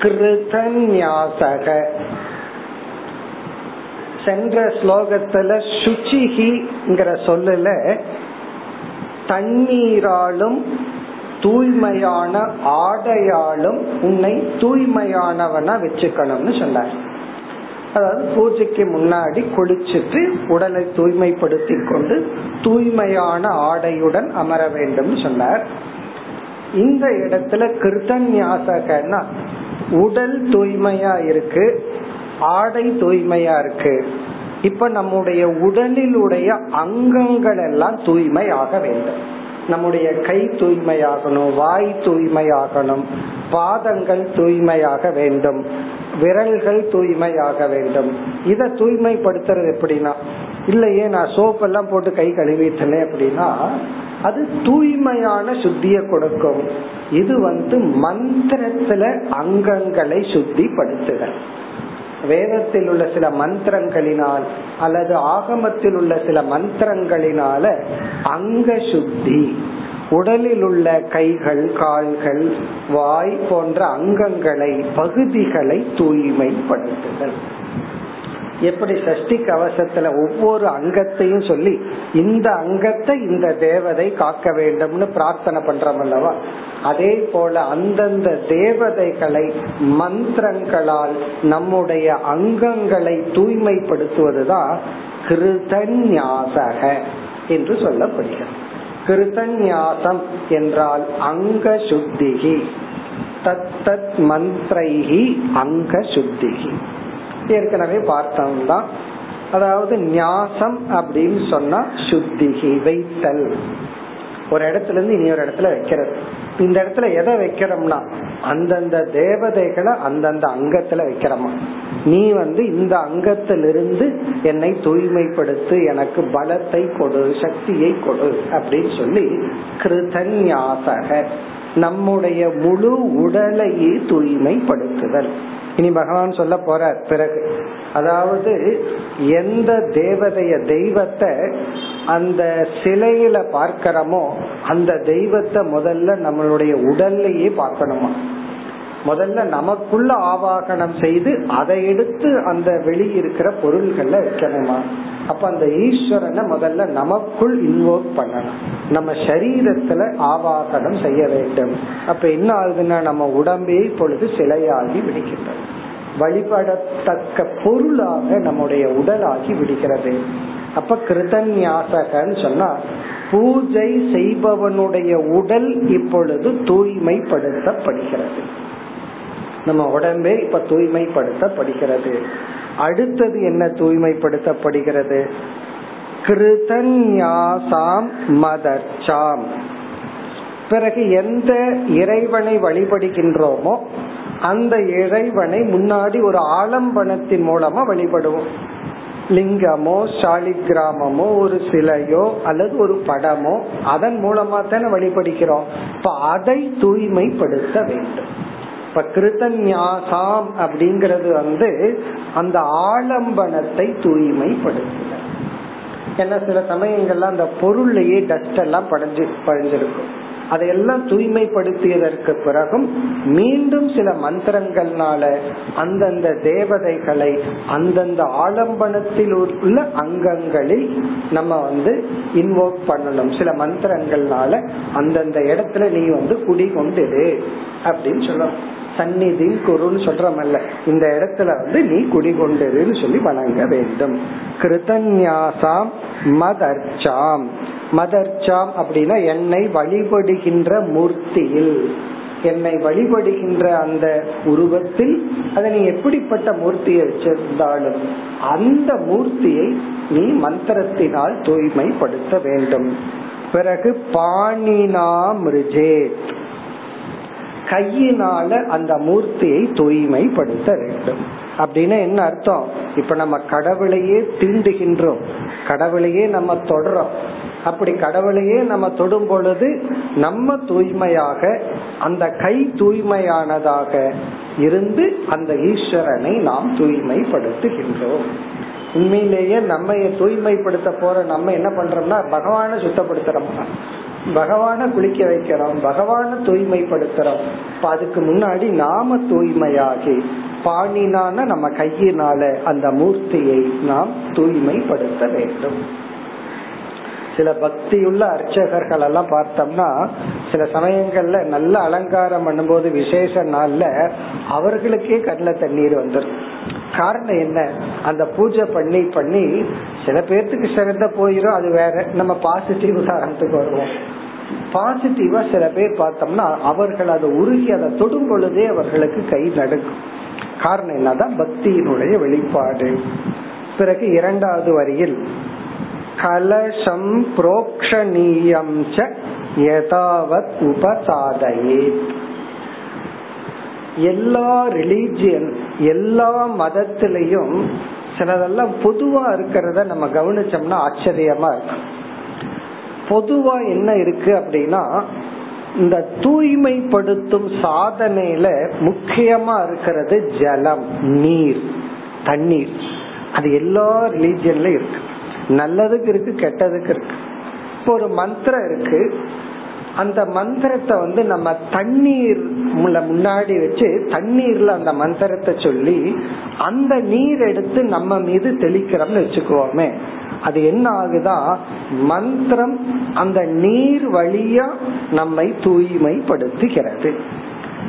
கிருதன்யாசக சென்ற ஸ்லோகத்துல சுச்சிகிங்கிற சொல்லல தண்ணீராலும் தூய்மையான ஆடையாலும் உன்னை தூய்மையானவனா வச்சுக்கணும்னு சொன்னார். அதாவது பூஜைக்கு முன்னாடி குளிச்சுட்டு உடலை தூய்மைப்படுத்தி கொண்டு தூய்மையான ஆடையுடன் அமர வேண்டும் சொன்னார். இந்த இடத்துல கிருத்தன்யாசகன்னா உடல் தூய்மையா இருக்கு ஆடை தூய்மையா இருக்கு. இப்ப நம்முடைய உடலிலுடைய அங்கங்கள் எல்லாம் தூய்மை ஆக வேண்டும். நம்முடைய கை தூய்மையாகணும் வாய் தூய்மையாகணும் பாதங்கள் தூய்மையாக வேண்டும் விரல்கள் தூய்மையாக வேண்டும். இத தூய்மைப்படுத்துறது எப்படின்னா இல்லையே நான் சோப் எல்லாம் போட்டு கை கழுவிட்டனே அப்படின்னா அது தூய்மையான சுத்திய கொடுக்கும். இது வந்து மந்திரத்துல அங்கங்களை சுத்திப்படுத்துதல். வேதத்தில் உள்ள சில மந்திரங்களினால் அல்லது ஆகமத்தில் உள்ள சில மந்திரங்களினால அங்க சுத்தி உடலில் உள்ள கைகள் கால்கள் வாய் போன்ற அங்கங்களை பகுதிகளை தூய்மைப்படுத்துதல். எப்படி சஷ்டி கவசத்துல ஒவ்வொரு அங்கத்தையும் சொல்லி இந்த அங்கத்தை இந்த தேவதை காக்க வேண்டும்னு பிரார்த்தனை பண்றோம் அல்லவா? அதே போல அந்தந்த தேவதைகளை மந்திரங்களால் நம்முடைய அங்கங்களை தூய்மைப்படுத்துவதுதான் கிருதன்யாசக என்று சொல்லப்படுகிறது. கிருதன்யாசம் என்றால் அங்க சுத்திகி தத்தத் மந்திரைகி அங்க சுத்திகி ஏற்கனவே பார்த்தோம் தான் அதாவது ஞாசம் அப்படின்னு சொன்னா சுத்திகி வைத்தல். ஒரு இடத்துல இருந்து இனி ஒரு இடத்துல வைக்கிறது. இந்த இடத்துல எதை வைக்கிறோம்னா அந்தந்த தேவதைகளை அந்தந்த அங்கத்துல வைக்கிறோமா. நீ வந்து இந்த அங்கத்திலிருந்து என்னை தூய்மைப்படுத்து எனக்கு பலத்தை கொடு சக்தியை கொடு அப்படின்னு சொல்லி கிருதன்யாசக நம்முடைய முழு உடலையே தூய்மைப்படுத்துதல். இனி பகவான் சொல்ல போற பிறகு அதாவது எந்த தேவதைய தெய்வத்தை அந்த சிலையில பார்க்கிறோமோ அந்த தெய்வத்தை முதல்ல நம்மளுடைய உடல்லையே பார்க்கணுமா? முதல்ல நமக்குள்ள ஆவாகனம் செய்து அதை எடுத்து அந்த வெளியிருக்கிற பொருள்கள்ல வைக்கணுமா? அப்ப அந்த ஈஸ்வரனை முதல்ல நமக்குள் இன்வோக் பண்ணணும். நம்ம சரீரத்துல ஆவாகனம் செய்ய வேண்டும். அப்ப என்ன ஆகுதுன்னா நம்ம உடம்பே இப்பொழுது சிலையாகி விடுகின்றது. வழிபடத்தக்க பொருளாக நம்முடைய உடலாகி விடுகிறது. அப்ப கிருதன்யாசகன்னு சொன்னா பூஜை செய்பவனுடைய உடல் இப்பொழுது தூய்மைப்படுத்தப்படுகிறது. நம்ம உடம்பே இப்ப தூய்மைப்படுத்தப்படுகிறது. அடுத்தது என்ன தூய்மைப்படுத்தப்படுகிறது? கிருதன்யாசாம் மதச்சாம் பிறகு எந்த இறைவனை வழிபடுகின்றோமோ அந்த இறைவனை முன்னாடி ஒரு ஆலம்பனத்தின் மூலமா வழிபடுவோம். லிங்கமோ சாலிகிராமமோ ஒரு சிலையோ அல்லது ஒரு படமோ அதன் மூலமா தானே வழிபடுகிறோம். இப்ப அதை தூய்மைப்படுத்த வேண்டும். இப்ப கிருதன்யாசாம் அப்படிங்கறது வந்து அந்த ஆலம்பனத்தை தூய்மைப்படுத்துதல். ஏன்னா சில சமயங்கள்ல அந்த பொருள்லயே டஸ்ட் எல்லாம் படைஞ்சு பழிஞ்சிருக்கும் அதையெல்லாம் தூய்மைப்படுத்தியதற்கு பிறகும் மீண்டும் சில மந்திரங்கள்னால அந்தந்த தேவதைகளை அந்தந்த ஆலம்பனத்தில் உள்ள அங்கங்களில் நம்ம வந்து இன்வோக் பண்ணணும். சில மந்திரங்கள்னால அந்தந்த இடத்துல நீ வந்து குடி கொண்டுடு அப்படின்னு சொல்லணும். சந்நிதி குருன்னு சொல்றமல்ல. இந்த இடத்துல வந்து நீ குடிகொண்டிருன்னு சொல்லி வணங்க வேண்டும். கிருதன்யாசாம் மதர்ச்சாம். மதர்ச்சாம் அப்படின்னா என்னை வழிபடுகின்ற மூர்த்தியில். என்னை வழிபடுகின்ற அந்த உருவத்தில் அதை நீ எப்படிப்பட்ட மூர்த்தியை வச்சிருந்தாலும் அந்த மூர்த்தியை நீ மந்திரத்தினால் தூய்மைப்படுத்த வேண்டும். பிறகு பாணினாமிருஜேத். கையினால அந்த மூர்த்தியை தூய்மைப்படுத்த வேண்டும். அப்படின்னு என்ன அர்த்தம்? இப்ப நம்ம கடவுளையே தீண்டுகின்றோம். கடவுளையே நம்ம தொடறோம். அப்படி கடவுளையே நம்ம தொடும் பொழுது நம்ம தூய்மையாக அந்த கை தூய்மையானதாக இருந்து அந்த ஈஸ்வரனை நாம் தூய்மைப்படுத்துகின்றோம். உண்மையிலேயே நம்ம தூய்மைப்படுத்த போற நம்ம என்ன பண்றோம்னா பகவான சுத்தப்படுத்துறோம். பகவான குளிக்க வைக்கிறோம். பகவான தூய்மைப்படுத்துறோம். அதுக்கு முன்னாடி நாம தூய்மையாகி பாணினான நம்ம கையினால அந்த மூர்த்தியை நாம் தூய்மைப்படுத்த வேண்டும். சில பக்தியுள்ள அர்ச்சகர்கள் எல்லாம் பார்த்தோம்னா சில சமயங்கள்ல நல்ல அலங்காரம் பண்ணும்போது விசேஷ நாள்ல அவர்களுக்கே கடல தண்ணீர் வந்துடும் காரணம் என்ன? அந்த பூஜை பண்ணி பண்ணி சில பேர்த்துக்கு சிறந்த போயிடும் அது வேற. நம்ம பாசிட்டிவ் உதாரணத்துக்கு வருவோம். பாசிட்டிவா சில பேர் பார்த்தோம்னா அவர்கள் அதை உருகி அதை தொடும் பொழுதே அவர்களுக்கு கை நடுக்கும் காரணம் என்னதான்? பக்தியினுடைய வெளிப்பாடு. பிறகு இரண்டாவது வரியில் கலசம் புரோக்ஷணீயம் யதாவத் உபசாதையே எல்லா ரிலீஜியன் எல்லா மதத்திலையும் சிலதெல்லாம் பொதுவா இருக்கிறத நம்ம கவனிச்சோம்னா ஆச்சரியமா இருக்கும் பொதுவா என்ன இருக்கு அப்படின்னா இந்த தூய்மைப்படுத்தும் சாதனையில முக்கியமா இருக்கிறது ஜலம் நீர் தண்ணீர். அது எல்லா ரிலீஜியன்ல இருக்கு. நல்லதுக்கு இருக்கு கெட்டதுக்கு இருக்கு. இப்போ ஒரு மந்திரம் இருக்கு அந்த மந்திரத்தை வந்து நம்ம தண்ணீர் முன்னாடி வச்சு தண்ணீர்ல அந்த மந்திரத்தை சொல்லி அந்த நீர் எடுத்து நம்ம மீது தெளிக்கிறோம்னு வச்சுக்குவோமே. அது என்ன ஆகுதா? மந்திரம் அந்த நீர் வழியா நம்மை தூய்மைப்படுத்துகிறது.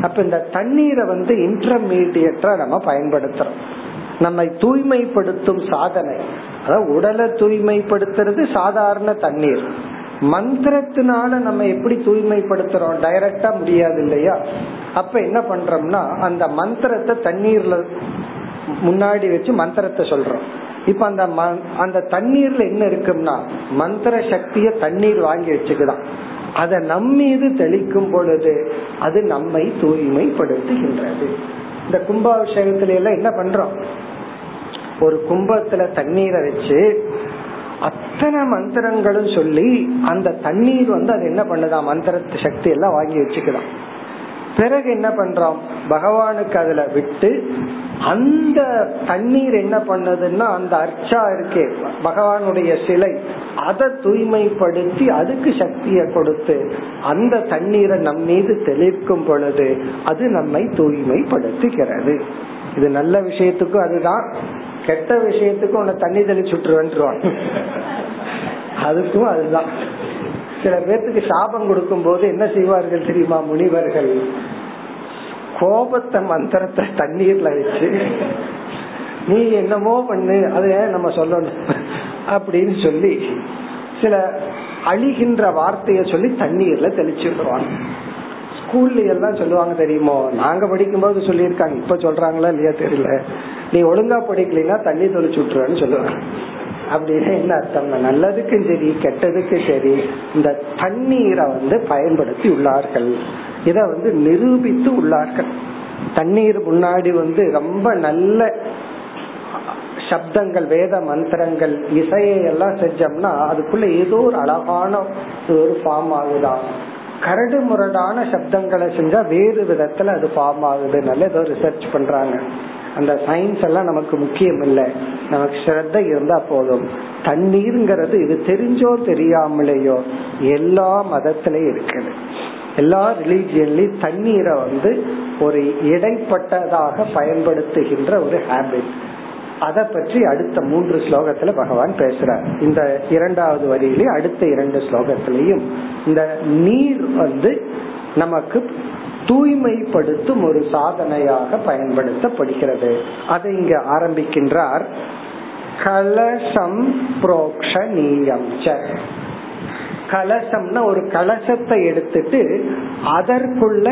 அப்ப இந்த தண்ணீரை வந்து இன்டர்மீடியட்டா நம்ம பயன்படுத்துறோம். நம்மை தூய்மைப்படுத்தும் சாதனை. அதாவது உடலை தூய்மைப்படுத்துறது சாதாரண தண்ணீர். மந்திரத்தினால நம்ம எப்படி தூய்மைப்படுத்துறோம்? டைரக்டா முடியாது இல்லையா? அப்ப என்ன பண்றோம்னா அந்த மந்திரத்தை தண்ணீர்ல முன்னாடி வச்சு மந்திரத்தை சொல்றோம். இப்ப அந்த அந்த தண்ணீர்ல என்ன இருக்கும்னா மந்திர சக்திய தண்ணீர் வாங்கி வச்சுக்குதான். அத நம்மீது தெளிக்கும் பொழுது அது நம்மை தூய்மைப்படுத்துகின்றது. இந்த கும்பாபிஷேகத்துல எல்லாம் என்ன பண்றோம்? ஒரு கும்பத்துல தண்ணீரை வச்சு அத்தனை மந்திரங்களும் சொல்லி அந்த தண்ணீர் வந்து அது என்ன பண்ணுதான் மந்திர சக்தி எல்லாம் வாங்கி வச்சுக்கலாம் பிறகு என்ன பண்றோம்? பகவானுக்கு அதுல விட்டு அந்த தண்ணீர் என்ன பண்ணதுன்னா அந்த அர்ச்சா இருக்கே பகவானுடைய சிலை அதை தூய்மைப்படுத்தி அதுக்கு சக்தியை கொடுத்து அந்த தண்ணீரை நம் மீது தெளிக்கும் பொழுது அது நம்மை தூய்மைப்படுத்துகிறது. இது நல்ல விஷயத்துக்கும் அதுதான். கெட்ட விஷயத்துக்கும் உன்னை தண்ணி தெளிச்சுட்டுருவான் அதுக்கும் அதுதான். சில பேர்த்துக்கு சாபம் கொடுக்கும் போது என்ன செய்வார்கள் தெரியுமா முனிவர்கள்? கோபத்தை மந்திரத்தை தண்ணீர்ல வச்சு நீ என்னமோ பண்ணு அது நம்ம சொல்லணும் அப்படின்னு சொல்லி சில அழிகின்ற வார்த்தைய சொல்லி தண்ணீர்ல தெளிச்சுடுவான் ஸ்கூல்ல எல்லாம் சொல்லுவாங்க தெரியுமோ? நாங்க படிக்கும் போது சொல்லியிருக்காங்க. இப்ப சொல்றாங்களா இல்லையா தெரியல. நீ ஒழுங்கா படிக்கலைன்னா தண்ணி தொழிச்சு விட்டுருன்னு சொல்லுவாங்க. அப்படின்னு என்ன அர்த்தம்? நல்லதுக்கும் சரி கெட்டதுக்கும் சரி இந்த தண்ணீரை வந்து பயன்படுத்தி உள்ளார்கள். இத வந்து நிரூபித்து உள்ளார்கள். தண்ணீர் முன்னாடி வந்து ரொம்ப நல்ல சப்தங்கள் வேத மந்திரங்கள் இசையை எல்லாம் செஞ்சோம்னா அதுக்குள்ள ஏதோ ஒரு அழகான ஒரு ஃபார்ம் ஆகுதான். கரடு முரடான சப்தங்களை செஞ்சா வேறு விதத்துல அது ஃபார்ம் ஆகுது. நல்ல ஏதோ ரிசர்ச் பண்றாங்க. அந்த சயின்ஸ் எல்லாம் நமக்கு முக்கியம் இல்லை. நமக்கு ஸ்ரத்த இருந்தா போதும். தண்ணீர்ங்கிறது இது தெரிஞ்சோ தெரியாமலேயோ எல்லா மதத்திலயும் இருக்குது. எல்லா ரிலீஜியன்லயும் தண்ணீரை வந்து ஒரு இடைப்பட்டதாக பயன்படுத்துகின்ற ஒரு ஹேபிட் அதை பற்றி அடுத்த மூன்று ஸ்லோகத்துல பகவான் பேசுறார். இந்த இரண்டாவது வரியிலே அடுத்த இரண்டு ஸ்லோகத்திலையும் இந்த நீர் வந்து நமக்கு தூய்மைப்படுத்தும் ஒரு சாதனையாக பயன்படுத்தப்படுகிறது. அதை இங்க ஆரம்பிக்கின்றார். கலசம் புரோக்ஷணீயம் கலசம்னா ஒரு கலசத்தை எடுத்துட்டு அதற்குள்ள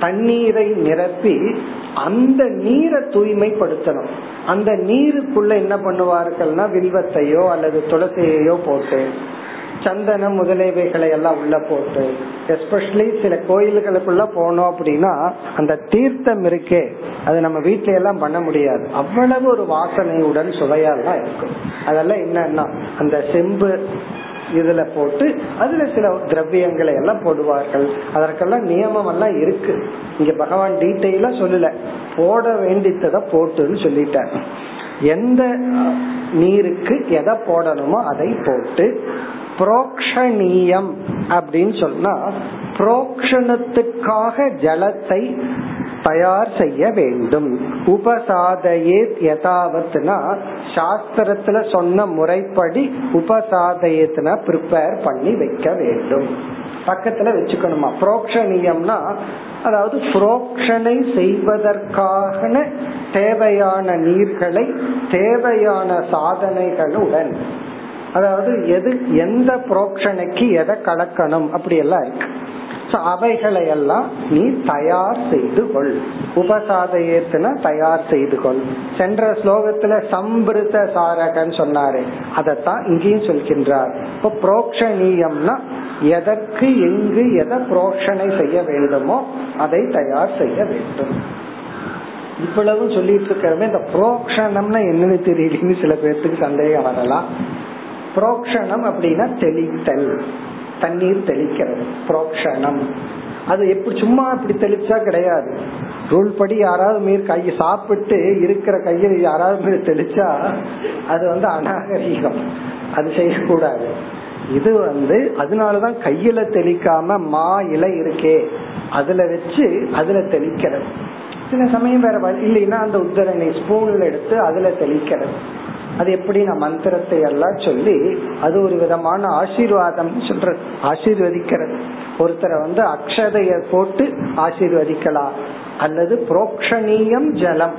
தண்ணீரை நிரப்பி அந்த நீரை தூய்மைப்படுத்தணும். அந்த நீருக்குள்ள என்ன பண்ணுவார்கள்னா வில்வத்தையோ அல்லது துளசியையோ போட்டு சந்தனம் முதலியவைகளை எல்லாம் உள்ள போட்டு எஸ்பெஷலி சில கோயில்களுக்குள்ள போனோம் அப்படின்னா அந்த தீர்த்தம் இருக்கே அது நம்ம வீட்டில எல்லாம் பண்ண முடியாது. அவ்வளவு ஒரு வாசனையுடன் சுவையெல்லாம் இருக்கும். அதெல்லாம் என்னன்னா அந்த செம்பு இதுல போட்டு அதுல சில திரவியங்களை எல்லாம் போடுவார்கள். அதற்கெல்லாம் நியமம் எல்லாம் இருக்கு. இங்க பகவான் டீட்டெயிலா சொல்லல. போட வேண்டியதை போட்டுன்னு சொல்லிட்டார். எந்த நீருக்கு எதை போடணுமோ அதை போட்டு புரோக்ஷணீயம் அப்படின்னு சொன்னா புரோக்ஷணத்துக்காக ஜலத்தை தயார் செய்ய வேண்டும். உபசாதையே யதாவத்னா சாஸ்திரத்துல சொன்ன முறைப்படி உபசாதயத்தின ப்ரிப்பேர் பண்ணி வைக்க வேண்டும். பக்கத்துல வச்சுக்கணுமா? புரோக்ஷணியம்னா அதாவது புரோக்ஷனை செய்வதற்கான தேவையான நீர்களை தேவையான சாதனைகளுடன் அதாவது எது எந்த புரோக்ஷனைக்கு எதை கலக்கணும்? அப்படி எல்லாம் இருக்கு. அவைகளை எல்லாம் நீ தயார் செய்து கொள் உபசாதயத்துல தயார் செய்து கொள் சென்ற ஸ்லோகத்துல சம்பிருத சாரகன் சொன்னாரு. அதத்தான் இங்கேயும் சொல்கின்றார். இப்போ புரோக்ஷணீயம்னா எதற்கு எங்கு எதை புரோக்ஷனை செய்ய வேண்டுமோ அதை தயார் செய்ய வேண்டும். இவ்வளவு சொல்லிட்டு இருக்கிறமே இந்த புரோக்ஷணம்னா என்னன்னு தெரியலன்னு சில பேர்த்துக்கு சந்தேகம் வரலாம். புரோக்ஷணம் அப்படின்னா தெளித்தல். தண்ணீர் தெளிக்கிறது புரோக்ஷணம். அது எப்படி சும்மா அப்படி தெளிச்சா கிடையாது. ரூல் படி யாராவது மீர் கையை சாப்பிட்டு இருக்கிற கையை யாராவது மீர் தெளிச்சா அது வந்து அநாகரீகம். அது செய்யக்கூடாது. இது வந்து அதனாலதான் கையில தெளிக்காம மா இலை இருக்கே. அதுல வச்சு அதுல தெளிக்கிறது. சில சமயம் வேற இல்லைன்னா அந்த உத்தரணை ஸ்பூன்ல எடுத்து அதுல தெளிக்கிறது. அது எப்படி நான் மந்திரத்தை எல்லாம் சொல்லி அது ஒரு விதமான ஆசீர்வாதம் சொல்ற ஆசீர்வதிக்கிறது. ஒருத்தரை வந்து அக்ஷதைய போட்டு ஆசீர்வதிக்கலாம். அல்லது புரோக்ஷணீயம் ஜலம்.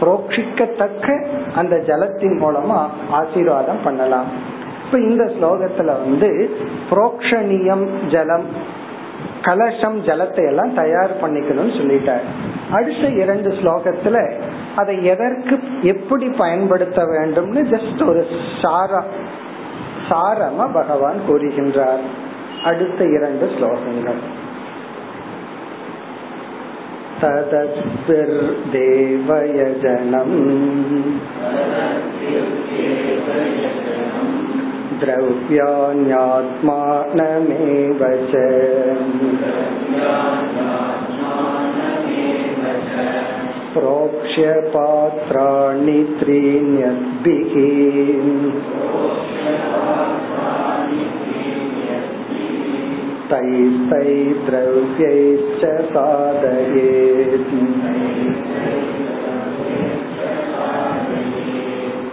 புரோக்ஷிக்கத்தக்க அந்த ஜலத்தின் மூலமா ஆசீர்வாதம் பண்ணலாம். இப்ப இந்த ஸ்லோகத்துல வந்து புரோக்ஷணியம் ஜலம் கலசம் ஜலத்தை எல்லாம் தயார் பண்ணிக்கணும்னு சொல்லிட்டார். அடுத்த இரண்டு ஸ்லோகத்துல அதை எதற்கு எப்படி பயன்படுத்த வேண்டும்னு ஜஸ்ட் ஒரு சாரா சாரமா பகவான் கூறுகின்றார் அடுத்த இரண்டு ஸ்லோகங்கள் तदस्भिर्देवयजनम् द्रव्याण्यात्मानमेव च प्रोक्ष्य पात्राणि त्रीण्यद्भिः तैस्तैद्रव्यैश्च साधयेत्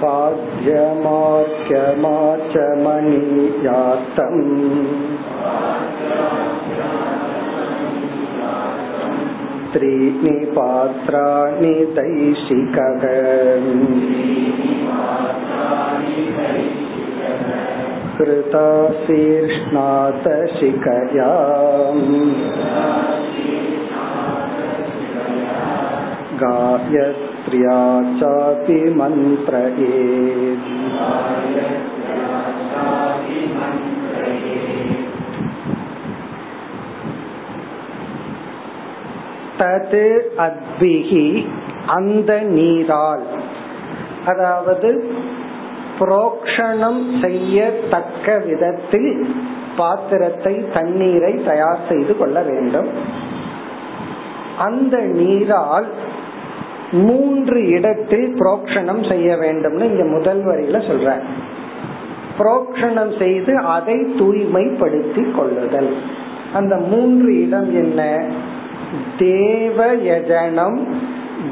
पाद्यमार्क्यमाचमनीयातम् त्रीणि पात्राणि दैशिकः कृताशीर्ष्णातशिकया गायत्र्या चापि मन्त्रये தது அத்பிகி அந்த நீரால். அதாவது புரோக்ஷணம் செய்யத்தக்க விதத்தில் பாத்திரத்தை தண்ணீரை தயார் செய்து கொள்ள வேண்டும். அந்த நீரால் மூன்று இடத்தில் புரோக்ஷணம் செய்ய வேண்டும்னு இங்க முதல் வரியில சொல்ற புரோக்ஷணம் செய்து அதை தூய்மைப்படுத்தி கொள்ளுதல். அந்த மூன்று இடம் என்ன? தேவயஜனம்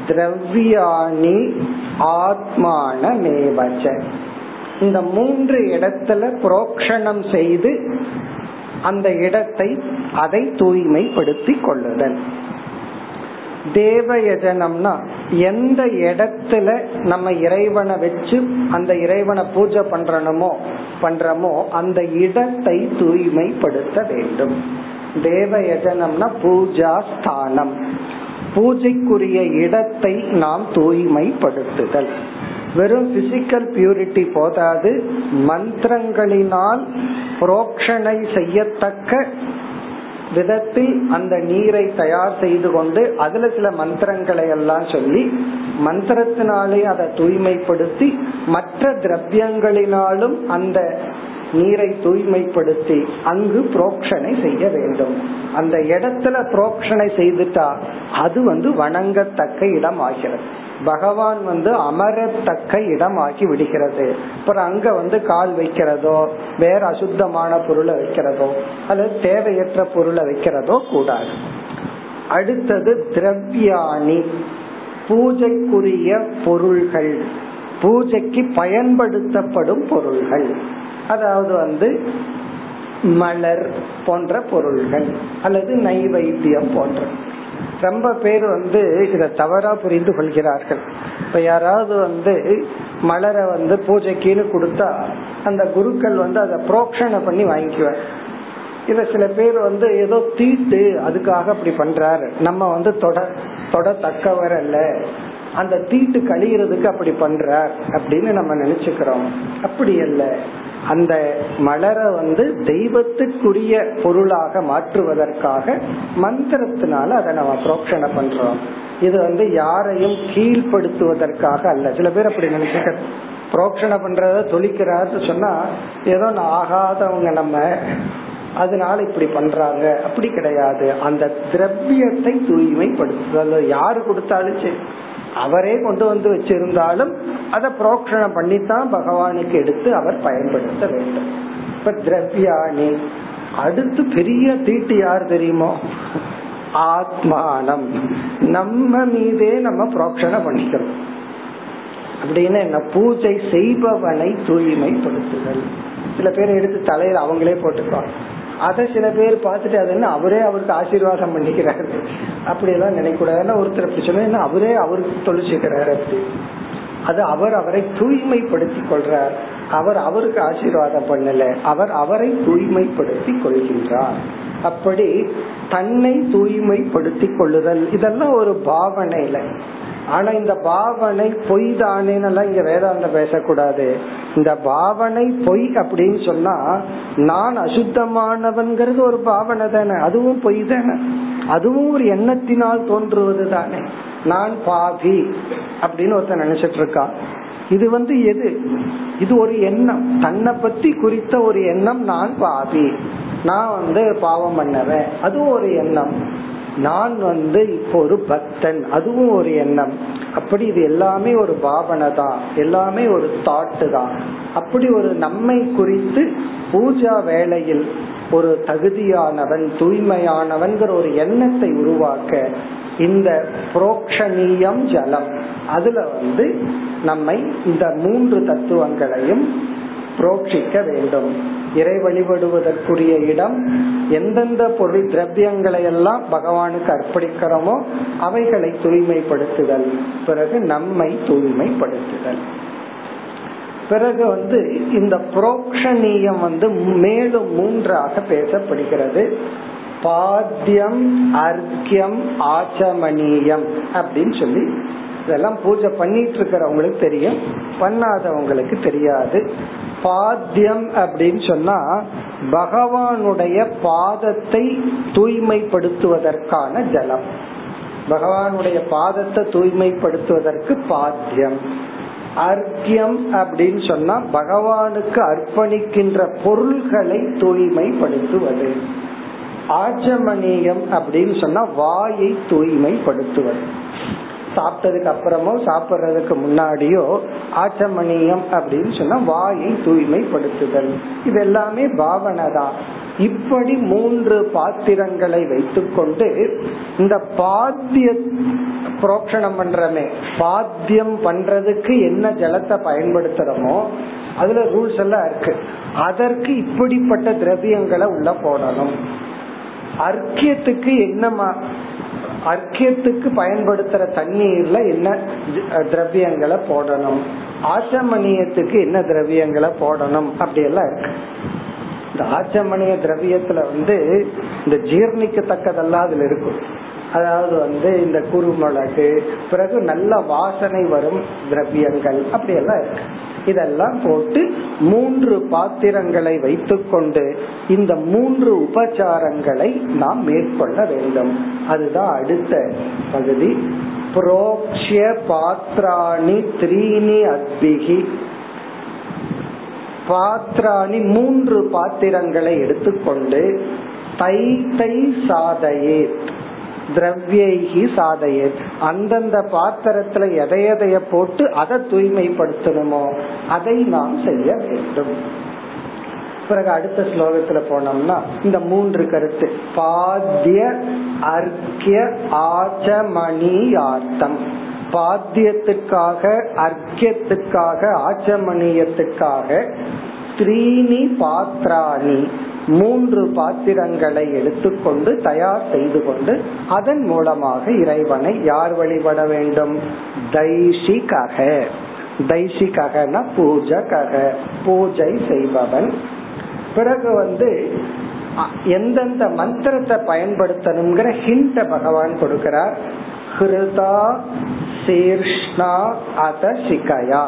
திரவியாணி ஆத்மானமேவச்ச. இந்த மூன்று இடத்துல புரோக்ஷணம் செய்து அந்த இடத்தை அதை தூய்மைப்படுத்தி கொள்ளுதல். தேவயஜனம்னா எந்த இடத்துல நம்ம இறைவனை வச்சு அந்த இறைவனை பூஜை பண்றனமோ பண்றமோ அந்த இடத்தை தூய்மைப்படுத்த வேண்டும். தேவயஜனம்னா பூஜா ஸ்தானம். பூஜைக்குரிய இடத்தை நாம் தூய்மைப்படுத்துதல். வெறும் பிசிக்கல் பியூரிட்டி போதாது. மந்திரங்களினால் புரோக்ஷனை செய்யத்தக்க விதத்தில் அந்த நீரை தயார் செய்து கொண்டு அதுல சில மந்திரங்களை எல்லாம் சொல்லி மந்திரத்தினாலே அதை தூய்மைப்படுத்தி மற்ற திரவியங்களினாலும் அந்த நீரை தூய்மைப்படுத்தி அங்கு புரோக்ஷனை செய்ய வேண்டும். அந்த இடத்துல புரோக்ஷனை செய்துட்டா அது வந்து வணங்கத்தக்க இடம் ஆகிறது பகவான் வந்து அமரத்தக்க இடம் ஆக்கி விடுகிறது. அப்புறம் அங்க வந்து கால் வைக்கிறதோ வேற அசுத்தமான பொருளை வைக்கிறதோ அல்லது தேவையற்ற பொருளை வைக்கிறதோ கூடாது. அடுத்தது திரவியாணி பூஜைக்குரிய பொருள்கள். பூஜைக்கு பயன்படுத்தப்படும் பொருள்கள். அதாவது வந்து மலர் போன்ற பொருள்கள் அல்லது நைவைத்தியம் போன்ற. ரொம்ப பேர் வந்து இதை தவறா புரிந்து கொள்கிறார்கள். இப்ப யாராவது வந்து மலரை வந்து பூஜைக்குன்னு கொடுத்தா அந்த குருக்கள் வந்து அதை புரோக்ஷனை பண்ணி வாங்கிக்குவார். இல்ல சில பேர் வந்து ஏதோ தீட்டு அதுக்காக அப்படி பண்றாரு. நம்ம வந்து தொட தொட தக்கவர் அல்ல. அந்த தீட்டு கழிகிறதுக்கு அப்படி பண்றார் அப்படின்னு நம்ம நினைச்சுக்கிறோம். அப்படி அல்ல. அந்த மலரை வந்து தெய்வத்துக்குரிய பொருளாக மாற்றுவதற்காக மந்திரத்தினால அதை நம்ம புரோக்ஷனை பண்றோம். இது வந்து யாரையும் கீழ்ப்படுத்துவதற்காக அல்ல. சில பேர் அப்படி நினைச்சுக்க புரோக்ஷனை பண்றத தொழிக்கிறாரு சொன்னா ஏதோ ஆகாதவங்க நம்ம அதனால இப்படி பண்றாங்க. அப்படி கிடையாது. அந்த திரவியத்தை தூய்மைப்படுத்துதல் யாரு கொடுத்தாலும் சரி. அவரே கொண்டு வந்து வச்சிருந்தாலும் அதை புரோக்ஷணம் பண்ணித்தான் பகவானுக்கு எடுத்து அவர் பயன்படுத்த வேண்டும். இப்ப திரவியாணி அடுத்து பெரிய தீட்டு யார் தெரியுமோ? ஆத்மானம். நம்ம மீதே நம்ம புரோக்ஷணம் பண்ணிக்கிறோம். அப்படின்னு என்ன? பூஜை செய்பவனை தூய்மைப்படுத்துதல். சில பேர் எடுத்து தலையில அவங்களே போட்டுக்குவாங்க அதை சில பேர் பார்த்துட்டு அது என்ன அவரே அவருக்கு ஆசீர்வாதம் பண்ணிக்கிறாரு. அப்படி எல்லாம் நினைக்கூடாது ஒருத்தர் அப்படி சொன்னா அவரே அவருக்கு தொழிச்சுக்கிறாரு அப்படி. அது அவர் அவரை தூய்மைப்படுத்தி கொள்றார். அவர் அவருக்கு ஆசீர்வாதம் பண்ணல. அவர் அவரை தூய்மைப்படுத்தி கொள்கின்றார். அப்படி தன்னை தூய்மைப்படுத்தி கொள்ளுதல் இதெல்லாம் ஒரு பாவனையில. ஆனா இந்த பாவனை பொய் தானேன்னு இங்க வேதாந்த பேசக்கூடாது. இந்த பாவனை பொய் அப்படின்னு சொன்னா நான் அசுத்தமானவன்கிறது ஒரு பாவனை தானே அதுவும் பொய் தானே. அதுவும் ஒரு எண்ணத்தினால் தோன்றுவது தானே. நான் பாவி அப்படின்னு ஒருத்தன் நினைச்சிட்டு இருக்கான். இது வந்து எது? இது ஒரு எண்ணம். தன்னை பத்தி குறித்த ஒரு எண்ணம் நான் பாவி. நான் வந்து பாவம் பண்ணவன். அதுவும் ஒரு எண்ணம். நான் வந்து இப்போ ஒரு பக்தன் அதுவும் ஒரு எண்ணம். அப்படி இது எல்லாமே ஒரு பாவனை தான். எல்லாமே ஒரு தாட்டு தான். அப்படி ஒரு நம்மை குறித்து பூஜா வேளையில் ஒரு தகுதியானவன் தூய்மையானவன்கிற ஒரு எண்ணத்தை உருவாக்க இந்த புரோக்ஷணீயம் ஜலம். அதுல வந்து நம்மை இந்த மூன்று தத்துவங்களையும் புரோக்ஷிக்க வேண்டும். இறை வழிபடுவதற்குரிய இடம் எந்தெந்த பொருள் திரவியங்களை எல்லாம் பகவானுக்கு அர்ப்பணிக்கிறோமோ அவைகளை தூய்மைப்படுத்துதல். பிறகு நம்மை தூய்மைப்படுத்துதல். பிறகு வந்து இந்த புரோக்ஷணீயம் வந்து மேலும் மூன்றாக பேசப்படுகிறது. பாத்தியம் அர்க்கியம் ஆச்சமணியம் அப்படின்னு சொல்லி இதெல்லாம் பூஜை பண்ணிட்டு இருக்கிறவங்களுக்கு தெரியும். பண்ணாதவங்களுக்கு தெரியாது. பாத்தியம் அப்படின்னு சொன்னா பகவானுடைய பாதத்தை தூய்மைப்படுத்துவதற்கான ஜலம். பகவானுடைய பாதத்தை தூய்மைப்படுத்துவதற்கு பாத்தியம். அர்க்கியம் அப்படின்னு சொன்னா பகவானுக்கு அர்ப்பணிக்கின்ற பொருள்களை தூய்மைப்படுத்துவது. ஆச்சமணியம் அப்படின்னு சொன்னா வாயை தூய்மைப்படுத்துவது. சாப்பிட்டதுக்கு அப்புறமோ சாப்பிடுறதுக்கு முன்னாடியோ ஆச்சமணியம் அப்படின்னு சொன்னா வாயை தூய்மைப்படுத்துதல். இது எல்லாமே பாவனை தான். இப்படி மூன்று பாத்திரங்களை வைத்துக்கொண்டு இந்த பாத்திய புரோக்ஷணம் பண்றமே பாத்தியம் பண்றதுக்கு என்ன ஜலத்தை பயன்படுத்துறோமோ அதுல ரூல்ஸ் எல்லாம் இருக்கு. அதற்கு இப்படிப்பட்ட திரவியங்களை உள்ள போடணும். அர்க்கியத்துக்கு என்ன அர்க்கியத்துக்கு பயன்படுத்துற தண்ணீர்ல என்ன திரவியங்களை போடணும். ஆச்சமணியத்துக்கு என்ன திரவியங்களை போடணும்? அப்படி எல்லாம் இருக்கு. இந்த ஆச்சமணிய திரவியத்துல வந்து இந்த ஜீர்ணிக்கத்தக்கதெல்லாம் அதுல இருக்கும். அதாவது வந்து இந்த குருமிளகு பிறகு நல்ல வாசனை வரும் திரவியங்கள். அப்படி எல்லாம் இருக்கு. இதெல்லாம் போட்டு மூன்று பாத்திரங்களை வைத்துக்கொண்டு இந்த மூன்று உபச்சாரங்களை நாம் மேற்கொள்ள வேண்டும். அதுதான் அடுத்த பகுதி. புரோக்ஷிய பாத்ராணி த்ரீனி அத்பிகி. பாத்ராணி மூன்று பாத்திரங்களை எடுத்துக்கொண்டு தை தை சாதையே திரவியைகி சாதையே அந்தந்த பாத்திரத்துல எதையதைய போட்டு அதை தூய்மைப்படுத்தணுமோ அதை நாம் செய்ய வேண்டும். பிறகு அடுத்த ஸ்லோகத்துல போனோம்னா இந்த மூன்று கருத்து. பாத்திய அர்க்கிய ஆச்சமணியார்த்தம். பாத்தியத்துக்காக அர்க்கியத்துக்காக ஆச்சமணியத்துக்காக த்ரீனி பாத்ராணி மூன்று பாத்திரங்களை எடுத்துக்கொண்டு தயார் செய்து கொண்டு அதன் மூலமாக இறைவனை யார் வழிபட வேண்டும்? தைஷிகக தைஷிககன பூஜகக பூஜை செய்பவன். பிறகு வந்து எந்தெந்த மந்திரத்தை பயன்படுத்தணுங்கிற ஹிண்ட பகவான் கொடுக்கிறார். ஹிருதா சீர்ஷ்ணா அத சிகயா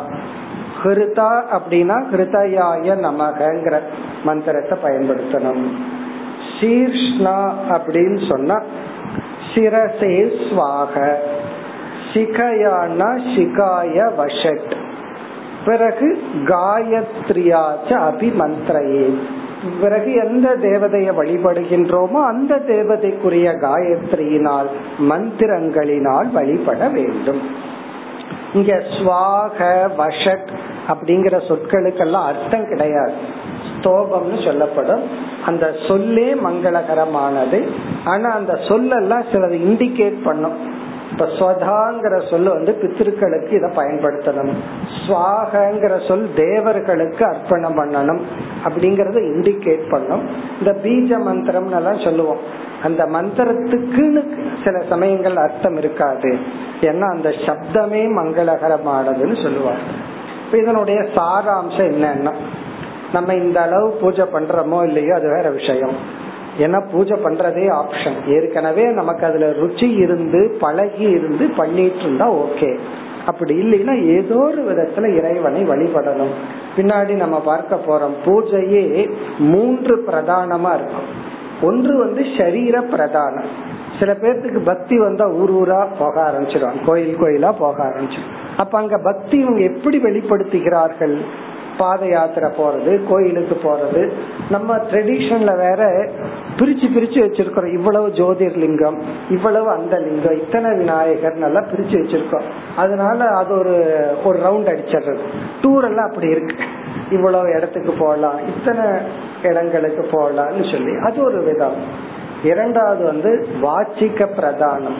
ஹிருதா அப்படின்னா ஹிருதயாய நமகங்கிற மந்திரத்தை பயன்படுத்தணும். சீர்ஷ்ணா அப்படின்னு சொன்னா சிரசே ஸ்வாக சிகயானா சிகாய வஷட். பிறகு காயத்ரியாச்ச அபிமந்திரையே. பிறகு எந்த தேவதையை வழிபடுகின்றோமோ அந்த தேவதைக்குரிய காயத்ரியினால் மந்திரங்களினால் வழிபட வேண்டும். இங்க ஸ்வாக வஷட் அப்படிங்கிற சொற்களுக்கெல்லாம் அர்த்தம் கிடையாது. ஸ்தோபம்னு சொல்லப்படும். அந்த சொல்லே மங்களகரமானது. ஆனா அந்த சொல்லெல்லாம் சிலது இண்டிகேட் பண்ணும். இப்ப ஸ்வதாங்கிற சொல் வந்து பித்திருக்களுக்கு இதை பயன்படுத்தணும். சுவாகங்கிற சொல் தேவர்களுக்கு அர்ப்பணம் பண்ணணும். அப்படிங்கறத இண்டிகேட் பண்ணும். இந்த பீஜ மந்திரம் எல்லாம் சொல்லுவோம். அந்த மந்திரத்துக்குன்னு சில சமயங்கள் அர்த்தம் இருக்காது. ஏன்னா அந்த சப்தமே மங்களகரமானதுன்னு சொல்லுவாங்க. இதனுடைய சாராம்சம் என்னன்னா நம்ம இந்த அளவு பூஜை பண்றோமோ இல்லையோ அது வேற விஷயம். ஏன்னா பூஜை பண்றதே ஆப்ஷன் ஏற்கனவே நமக்கு அதுல ருச்சி இருந்து பழகி இருந்து பண்ணிட்டு இருந்தா ஓகே அப்படி இல்லைன்னா ஏதோ ஒரு விதத்துல இறைவனை வழிபடணும். பின்னாடி நம்ம பார்க்க போறோம் பூஜையே மூன்று பிரதானமா இருக்கும். ஒன்று வந்து சரீர பிரதானம். சில பேர்த்துக்கு பக்தி வந்தா ஊர் ஊரா போக ஆரம்பிச்சிடும் கோயில் கோயிலா போக ஆரம்பிச்சிடும் அப்ப அங்க பக்தி இவங்க எப்படி வெளிப்படுத்துகிறார்கள்? பாத யாத்திரை போறது கோயிலுக்கு போறது. நம்ம ட்ரெடிஷன்ல வேற பிரிச்சு பிரிச்சு வச்சிருக்கிறோம். இவ்வளவு ஜோதிர்லிங்கம் இவ்வளவு அந்த லிங்கம் இத்தனை விநாயகர் நல்லா பிரிச்சு வச்சிருக்கோம். அதனால அது ஒரு ஒரு ரவுண்ட் அடிச்சிடுறது. டூர் எல்லாம் அப்படி இருக்கு. இவ்வளவு இடத்துக்கு போகலாம் இத்தனை இடங்களுக்கு போகலாம்னு சொல்லி. அது ஒரு விதம். இரண்டாவது வந்து வாச்சிக்க பிரதானம்.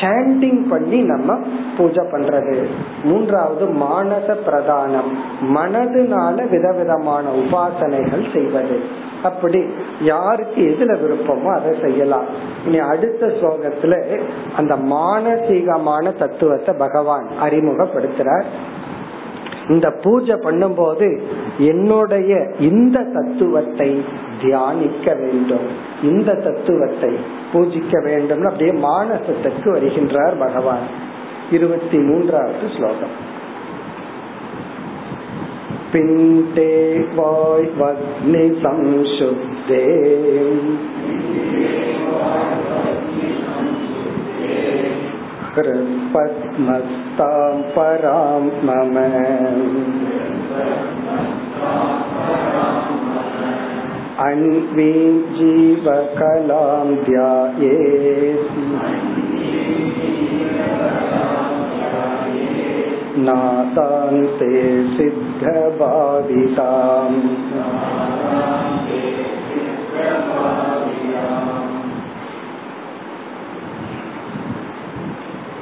சாண்டிங் பண்ணி நம்ம பூஜை பண்றது. மூன்றாவது மானச பிரதானம். மனதுனால விதவிதமான உபாசனைகள் செய்வது. அப்படி யாருக்கு எதுல விருப்பமோ அதை செய்யலாம். இனி அடுத்த ஸ்லோகத்துல அந்த மானசீகமான தத்துவத்தை பகவான் அறிமுகப்படுத்துறார். இந்த பூஜை பண்ணும்போது என்னுடைய இந்த தத்துவத்தை தியானிக்க வேண்டும். இந்த தத்துவத்தை பூஜிக்க வேண்டும் அப்படியே மானசத்துக்கு வருகின்றார் பகவான். இருபத்தி மூன்றாவது ஸ்லோகம். பிண்டே வாய் कृपद्मस्तां परां मम अन्वीं जीवकलां ध्यायेत् नातान्ते सिद्धबाधिताम्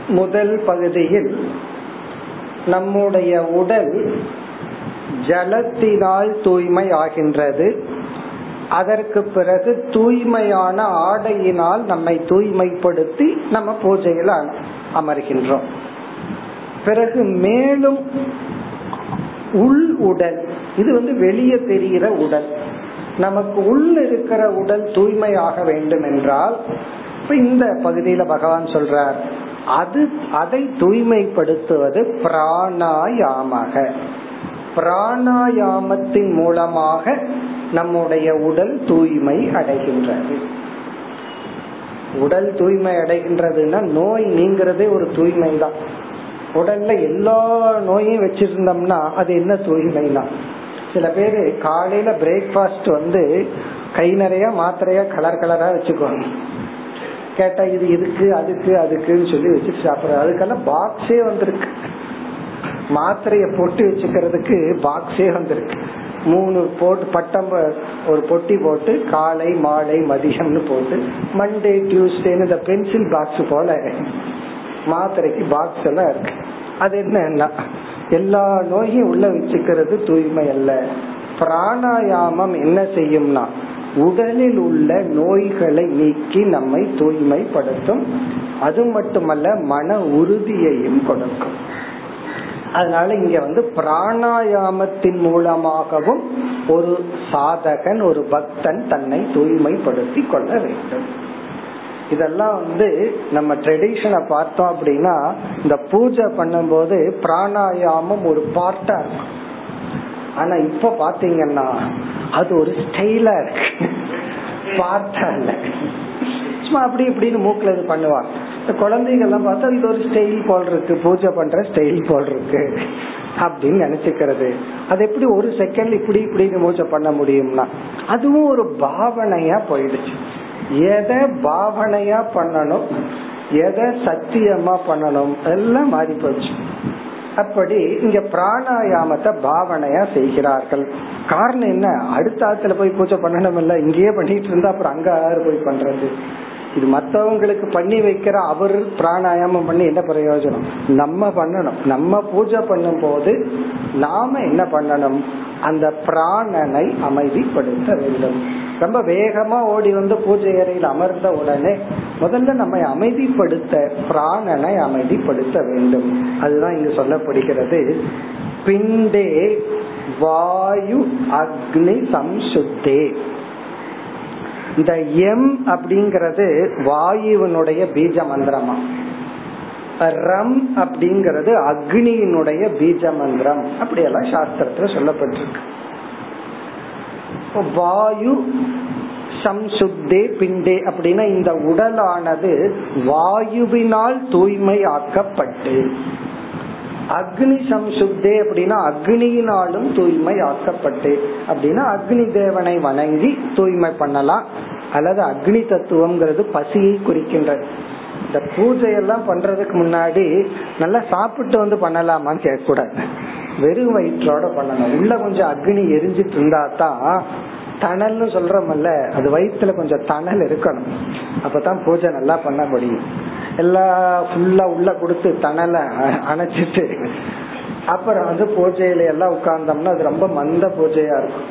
முதல் பகுதியில் நம்முடைய உடல் ஜலத்தினால் தூய்மை ஆகின்றது. அதற்கு பிறகு தூய்மையான ஆடையினால் நம்மை தூய்மைப்படுத்தி நம்ம பூஜையில் அமர்கின்றோம். பிறகு மேலும் உள் உடல் இது வந்து வெளியே தெரிகிற உடல். நமக்கு உள் இருக்கிற உடல் தூய்மையாக வேண்டும் என்றால் இப்ப இந்த பகுதியில பகவான் சொல்றார் அது அதை தூய்மைப்படுத்துவது பிராணாயாமக. பிராணாயாமத்தின் மூலமாக நம்முடைய உடல் தூய்மை அடைகின்றது. உடல் தூய்மை அடைகின்றதுன்னா நோய் நீங்கிறதே ஒரு தூய்மை தான் உடல்ல எல்லா நோயும் வச்சிருந்தோம்னா அது என்ன தூய்மை தான் சில பேரு காலையில பிரேக்ஃபாஸ்ட் வந்து கை நிறைய மாத்திரையா கலர் கலரா வச்சுக்குவாங்க. கேட்டா இது இதுக்கு அதுக்கு அதுக்குன்னு சொல்லி வச்சுட்டு சாப்பிடுறது அதுக்கெல்லாம் பாக்ஸே வந்திருக்கு. மாத்திரைய பொட்டி வச்சுக்கிறதுக்கு பாக்ஸே வந்திருக்கு. மூணு போட்டு பட்டம் ஒரு பொட்டி போட்டு காலை மாலை மதியம்னு போட்டு மண்டே டியூஸ்டேன்னு இந்த பென்சில் பாக்ஸ் போல மாத்திரைக்கு பாக்ஸ் எல்லாம் இருக்கு. அது என்ன எல்லா நோயும் உள்ள வச்சுக்கிறது தூய்மை அல்ல. பிராணாயாமம் என்ன செய்யும்னா உடலில் உள்ள நோய்களை நீக்கி நம்மை தூய்மைப்படுத்தும். அது மட்டுமல்ல மன உறுதியையும் கொடுக்கும். அதனால இங்க வந்து பிராணாயாமத்தின் மூலமாகவும் ஒரு சாதகன் ஒரு பக்தன் தன்னை தூய்மைப்படுத்தி கொள்ள வேண்டும். இதெல்லாம் வந்து நம்ம ட்ரெடிஷனை பார்த்தோம் அப்படின்னா இந்த பூஜை பண்ணும்போது பிராணாயாமம் ஒரு பார்ட்டா இருக்கும். ஆனா இப்ப பாத்தீங்கன்னா அது ஒரு ஸ்டைலா இருக்கு. பார்த்தா இல்ல. சும்மா அப்படி இப்படின்னு மூக்குல இது பண்ணுவாங்க இந்த குழந்தைகள்லாம் பார்த்தா இது ஒரு ஸ்டைல் போல் இருக்கு. பூஜை பண்ற ஸ்டைல் போல் இருக்கு. அப்படின்னு நினைச்சுக்கிறது. அது எப்படி ஒரு செகண்ட் இப்படி இப்படின்னு பூஜை பண்ண முடியும்னா அதுவும் ஒரு பாவனையா போயிடுச்சு. எதை பாவனையா பண்ணணும்? எதை சத்தியமா பண்ணணும்? எல்லாம் மாறி போச்சு அப்படி இங்க பிராணாயாமத்தை பாவனையா செய்கிறார்கள். காரணம் என்ன? அடுத்த ஆத்துல போய் பூஜை பண்ணணும் இல்ல இங்கேயே பண்ணிட்டு இருந்தா அப்புறம் அங்க யாரு போய் பண்றது? இது மத்தவங்களுக்கு பண்ணி வைக்கிற அவர் பிராணாயாமம் பண்ணி என்ன பிரயோஜனம்? நம்ம பண்ணணும். நம்ம பூஜை பண்ணும் போது நாம என்ன பண்ணணும்? அந்த பிராணனை அமைதிப்படுத்த வேண்டும். ரொம்ப வேகமா ஓடி வந்து பூஜை அறையில் அமர்ந்த உடனே முதல்ல நம்மை அமைதிப்படுத்த பிராணனை அமைதிப்படுத்த வேண்டும். அதுதான் இங்கு சொல்லப்படுகிறது. பிண்டே வாயு அக்னி சம்சுத்தே. இந்த எம் அப்படிங்கிறது வாயுவினுடைய பீஜ மந்திரமா? ரம் அப்படிங்கிறது அக்னியினுடைய பீஜ மந்திரம். அப்படியெல்லாம் சாஸ்திரத்துல சொல்லப்பட்டிருக்கு. வாயு சம்சுத்தே பிண்டே அப்படின்னா இந்த உடலானது வாயுவினால் தூய்மை ஆக்கப்பட்டு அக்னி சம்சுத்தே அப்படின்னா அக்னியினாலும் தூய்மை ஆக்கப்பட்டு அப்படின்னா அக்னி தேவனை வணங்கி தூய்மை பண்ணலாம். அல்லது அக்னி தத்துவம்ங்கிறது பசியை குறிக்கின்றது. இந்த பூஜை எல்லாம் பண்றதுக்கு முன்னாடி நல்லா சாப்பிட்டு வந்து பண்ணலாமான்னு கேட்கக்கூடாது. வெறும் வயிற்றோட பண்ணணும். உள்ள கொஞ்சம் அக்னி எரிஞ்சிட்டு இருந்தா தான் தணல்னு சொல்றோம்ல அது வயிற்றுல கொஞ்சம் தணல் இருக்கணும். அப்பதான் பூஜை நல்லா பண்ண முடியும். எல்லாம் ஃபுல்லா உள்ள கொடுத்து தணலை அணைச்சிட்டு அப்புறம் வந்து பூஜையில எல்லாம் உட்கார்ந்தோம்னா அது ரொம்ப மந்த பூஜையா இருக்கும்.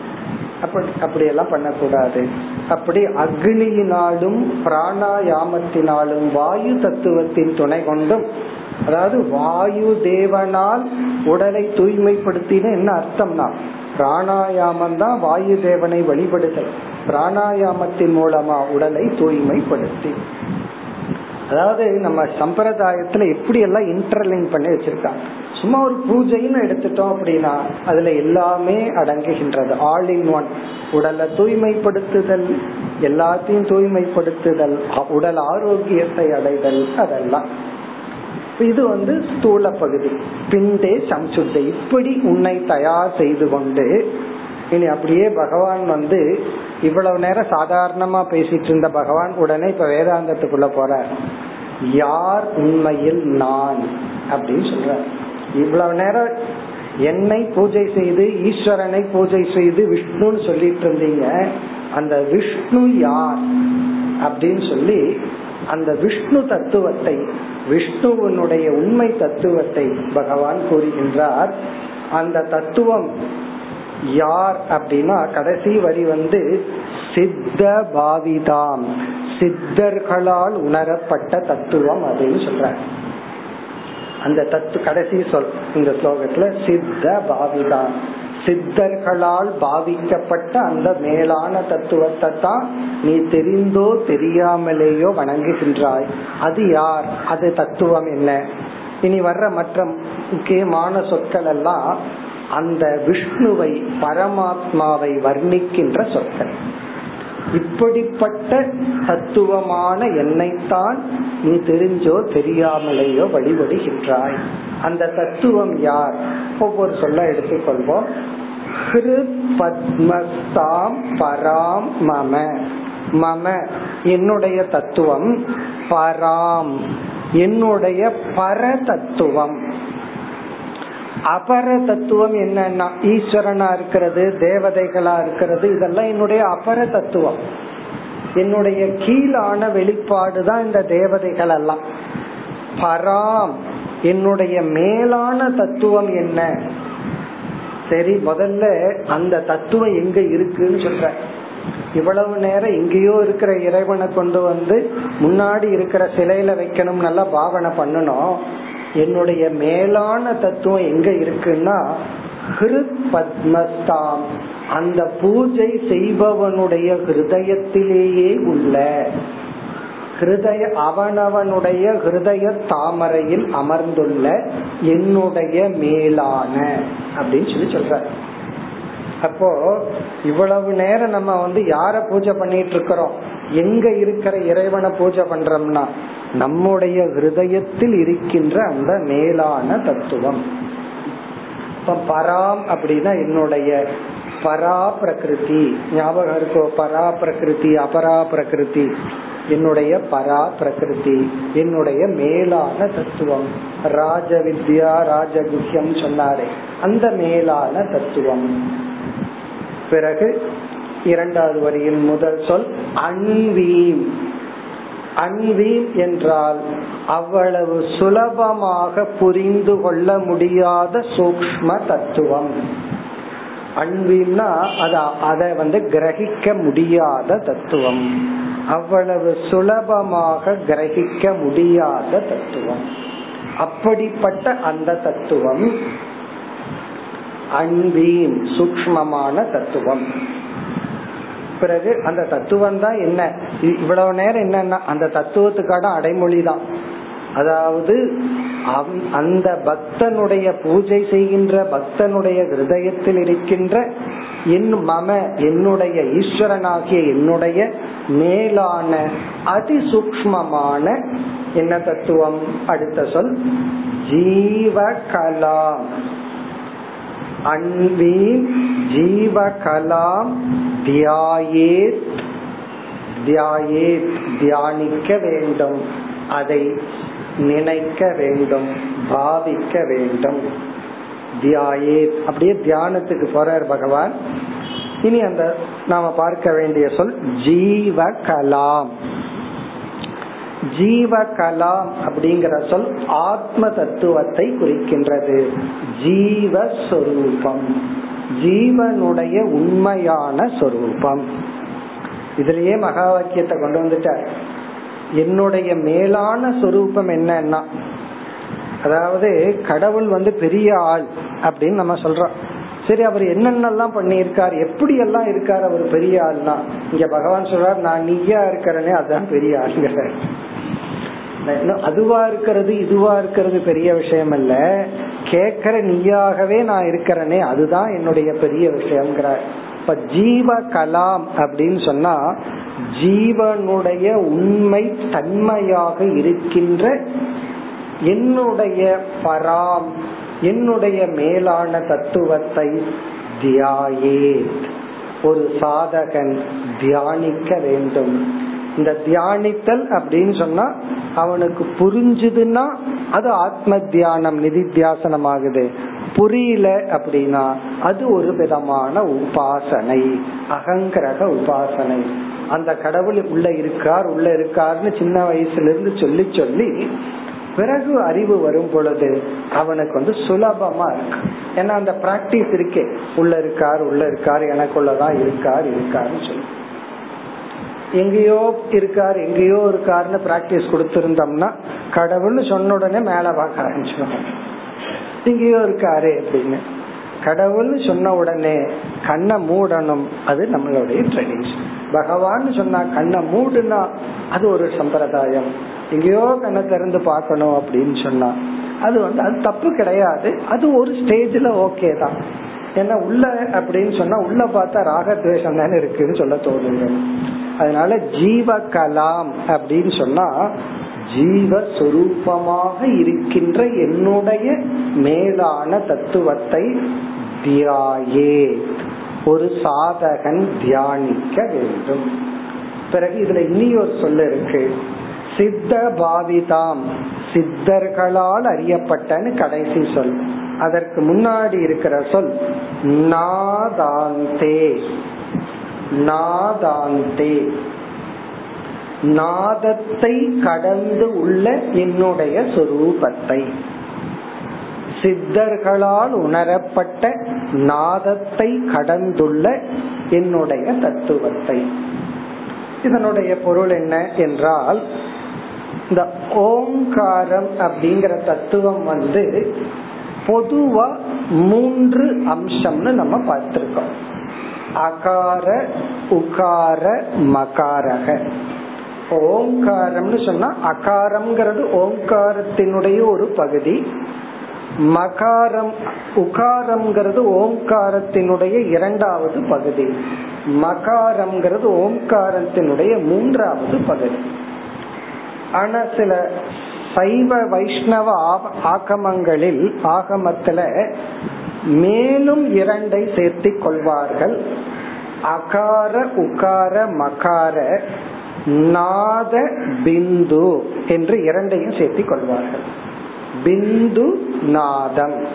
அப்படி அப்படி எல்லாம் பண்ணக்கூடாது. அப்படி அக்னியினாலும் பிராணாயாமத்தினாலும் வாயு தத்துவத்தின் துணை கொண்டும் அதாவது வாயு தேவனால் உடலை தூய்மைப்படுத்தின என்ன அர்த்தம்னா பிராணாயாமம் தான் வாயு தேவனை வழிபடுதல். பிராணாயாமத்தின் மூலமா உடலை தூய்மைப்படுத்தி. அதாவது நம்ம சம்பிரதாயத்துல எப்படி எல்லாம் இன்டர்லிங் பண்ணி வச்சிருக்காங்க. சும்மா ஒரு பூஜைன்னு எடுத்துட்டோம் அப்படின்னா அதுல எல்லாமே அடங்குகின்றது. ஆல் இன் ஒன் உடலை தூய்மைப்படுத்துதல் எல்லாத்தையும் தூய்மைப்படுத்துதல் உடல் ஆரோக்கியத்தை அடைதல் அதெல்லாம். இது வந்து ஸ்தூல பகுதி. பிண்டே சம்சுத்த. இப்படி உன்னை தயார் செய்து கொண்டு இனி அப்படியே பகவான் வந்து இவ்வளவு நேரம் சாதாரணமா பேசிட்டு இருந்த பகவான் உடனே இப்ப வேதாந்தத்துக்குள்ள போற யார் உண்மையில் நான்? அப்படின்னு சொல்ற இவ்வளவு நேரம் என்னை பூஜை செய்து ஈஸ்வரனை பூஜை செய்து விஷ்ணுன்னு சொல்லிட்டு இருந்தீங்க. அந்த விஷ்ணு யார்? அப்படின்னு சொல்லி அந்த விஷ்ணு தத்துவத்தை விஷ்ணுவனுடைய உண்மை தத்துவத்தை பகவான் கூறுகின்றார். அந்த தத்துவம் யார் அப்படின்னா கடைசி வரி வந்து சித்த பாவிதாம். சித்தர்களால் உணரப்பட்ட தத்துவம் அப்படின்னு சொல்ற அந்த தத்து கடைசி சொல் இந்த ஸ்லோகத்துல சித்த பாவிதாம். சித்தர்களால் பாவிக்கப்பட்ட அந்த மேலான தத்துவத்தை தான் நீ தெரிந்தோ தெரியாமலேயோ வணங்குகின்றாய். அது யார்? அது தத்துவம் என்ன? இனி வர்ற மற்ற முக்கியமான சொற்கள் எல்லாம் அந்த விஷ்ணுவை பரமாத்மாவை வர்ணிக்கின்ற சொற்கள். இப்படிப்பட்ட தத்துவமான என்னைத்தான் நீ தெரிஞ்சோ தெரியாமலேயோ வழிபடுகின்றாய். அந்த தத்துவம் யார்? ஒவ்வொரு சொல்ல எடுத்துக்கொள்வோம். பத்மஸ்தாம் பராம் மம. மம என்னுடைய தத்துவம். பராம் என்னுடைய பர தத்துவம் அபர தத்துவம் என்னன்னா? ஈஸ்வரனா இருக்கிறது தேவதைகளா இருக்கிறது இதெல்லாம் என்னுடைய அபர தத்துவம். என்னுடைய கீழான வெளிப்பாடு தான் இந்த தேவதைகள் எல்லாம். பராம் என்னுடைய மேலான தத்துவம் என்ன? சரி முதல்ல அந்த தத்துவம் எங்க இருக்குன்னு சொல்ற. இவ்வளவு நேரம் எங்கேயோ இருக்கிற இறைவனை கொண்டு வந்து முன்னாடி இருக்கிற சிலையில வைக்கணும் நல்லா பாவனை பண்ணணும். என்னுடைய மேலான தத்துவம் எங்க இருக்குன்னா ஹிருத் பத்மஸ்தாம் அந்த பூஜை செய்பவனுடைய ஹிருதயத்திலேயே உள்ள ஹிருதய அவனவனுடைய ஹிருதய தாமரையில் அமர்ந்துள்ள என்னுடைய மேலான அப்படின்னு சொல்லி சொல்ற அப்போ இவ்வளவு நேரம் நம்ம வந்து யார பூஜை பண்ணிட்டு இருக்கிறோம்? எங்க இருக்கிற இறைவனை பூஜை பண்றோம்னா நம்முடைய ஹிருதயத்தில் இருக்கின்ற அந்த மேலான தத்துவம். இப்ப பராம் அப்படின்னா என்னுடைய பரா பிரகிருதி ஞாபகம் இருக்கோ? பரா பிரகிருதி அபரா பிரகிருதி என்னுடைய பரா பிரகிருதி என்னுடைய மேலான தத்துவம். ராஜ வித்யா ராஜகுஹ்யம் சொன்னாரே. அந்த மேலான தத்துவம். பிறகு இரண்டாவது வரியில் முதல் சொல் அன்வீம். அன்வீம் என்றால் அவ்வளவு சுலபமாக புரிந்து கொள்ள முடியாத சூக்ம தத்துவம். அன்பின்னா அதை வந்து கிரகிக்க முடியாத தத்துவம். அவ்வளவு சுலபமாக கிரகிக்க முடியாத தத்துவம். அப்படிப்பட்ட அந்த தத்துவம் அன்பின் சூக்மமான தத்துவம். பிறகு அந்த தத்துவம் தான் என்ன? இவ்வளவு நேரம் என்னன்னா அந்த தத்துவத்துக்கான அடைமொழி தான். அதாவது அந்த பக்தனுடைய பூஜை செய்கின்ற பக்தனுடைய ஹிருதயத்தில் இருக்கின்ற என் மம என்னுடைய ஈஸ்வரனாகிய என்னுடைய மேலான அதிசூக்மமான என்ன தத்துவம்? அடுத்த சொல் ஜீவகலா அன்பி ஜீவகலாம் தியாயேத் தியாயேத் தியானிக்க வேண்டும் அதை நினைக்க வேண்டும் பாவிக்க வேண்டும். தியாயேத். அப்படியே தியானத்துக்கு போறார் பகவான். இனி அந்த நாம பார்க்க வேண்டிய சொல் ஜீவ ஜீவ கலாம் அப்படிங்கிற சொல் ஆத்ம தத்துவத்தை குறிக்கின்றது. ஜீவஸ்வரூபம். ஜீவனுடைய உண்மையான சொரூபம். இதுலயே மகா வாக்கியத்தை கொண்டு வந்துட்டார். என்னுடைய மேலான சொரூபம் என்னன்னா அதாவது கடவுள் வந்து பெரிய ஆள் அப்படின்னு நம்ம சொல்றோம். சரி அவர் என்னென்னலாம் பண்ணியிருக்கார் எப்படி எல்லாம் இருக்கார் அவர் பெரிய ஆள்னா? இங்க பகவான் சொல்றார் நான் நீயா இருக்கிறேனே அதுதான் பெரிய ஆளுங்கிற அதுவா இருக்கிறது இதுவா இருக்கிறது பெரிய விஷயம் அல்ல கேக்குற நீயாகவே நான் இருக்கிறனே அதுதான் என்னுடைய பெரிய விஷயம்ங்கிறார். இப்ப ஜீவ கலாம் அப்படின்னு சொன்னா ஜீவனுடைய உண்மை தன்மையாக இருக்கின்ற என்னுடைய பராம் என்னுடைய மேலான தத்துவத்தை தியாயே ஒரு சாதகன் தியானிக்க வேண்டும். இந்த தியானித்தல் அப்படின்னு சொன்னா அவனுக்கு புரிஞ்சுதுன்னா அது ஆத்ம தியானம் நிதித்தியாசனம் ஆகுது புரியல அப்படின்னா அது ஒரு விதமான உபாசனை அகங்கிரக உபாசனை. அந்த கடவுள் உள்ள இருக்கார் உள்ள இருக்காருன்னு சின்ன வயசுல இருந்து சொல்லி சொல்லி பிறகு அறிவு வரும் பொழுது அவனுக்கு வந்து சுலபமா இருக்கு. ஏன்னா அந்த பிராக்டிஸ் இருக்கே. உள்ள இருக்கார் உள்ள இருக்கார் எனக்குள்ளதான் இருக்கார் இருக்காருன்னு சொல்லி. எங்கேயோ இருக்கார் எங்கேயோ இருக்காருன்னு பிராக்டிஸ் கொடுத்திருந்தோம்னா கடவுள்னு சொன்ன உடனே மேல பார்க்க ஆரம்பிச்சிடும் எங்கேயோ இருக்காரு அப்படின்னு. கடவுள்னு சொன்ன உடனே கண்ணை மூடணும் அது நம்மளுடைய ட்ரெடிஷன் பகவான் சொன்னா கண்ணை மூடுனா அது ஒரு சம்பிரதாயம். எங்கேயோ கண்ணை திறந்து பார்க்கணும் அப்படின்னு சொன்னா அது வந்து அது தப்பு கிடையாது. அது ஒரு ஸ்டேஜ்ல ஓகே தான். ஏன்னா உள்ள அப்படின்னு சொன்னா உள்ள பார்த்தா ராகத்வேஷம் தானே இருக்குன்னு சொல்ல தோணுங்க அதனால ஜீவ கலாம் அப்படின்னு சொன்னா ஜீவஸ்வரூபமாக இருக்கின்ற என்னுடைய மேலான தத்துவத்தை தியாயே. ஒரு சாதகன் தியானிக்க வேண்டும். பிறகு இதுல இனி ஒரு சொல்ல இருக்கு. சித்த பாவிதாம் சித்தர்களால் அறியப்பட்டன்னு கடைசி சொல். அதற்கு முன்னாடி இருக்கிற சொல் நாதாந்தே. நாதாந்தே. நாதத்தை கடந்து உள்ள என்னுடைய சொரூபத்தை. சித்தர்களால் உணரப்பட்ட நாதத்தை கடந்துள்ள என்னுடைய தத்துவத்தை. இதனுடைய பொருள் என்ன என்றால் இந்த ஓங்காரம் அப்படிங்கிற தத்துவம் வந்து பொதுவா மூன்று அம்சம்னு நம்ம பார்த்திருக்கோம். அகார உகார மகாரக. ஓங்காரம்னு சொன்னா அகாரம்ங்கிறது ஓங்காரத்தினுடைய ஒரு பகுதி. மகாரம் உகாரம்ங்கிறது ஓங்காரத்தினுடைய இரண்டாவது பகுதி. மகாரம்ங்கிறது ஓங்காரத்தினுடைய மூன்றாவது பகுதி. ஆனா சில சைவ வைஷ்ணவ ஆகமங்களில் ஆகமத்துல மேலும் இரண்டை சேர்த்தி கொள்வார்கள். அகார உகார மகார நாத பிந்து என்று இரண்டையும் சேர்த்தி கொள்வார்கள். பிந்து நாதம்.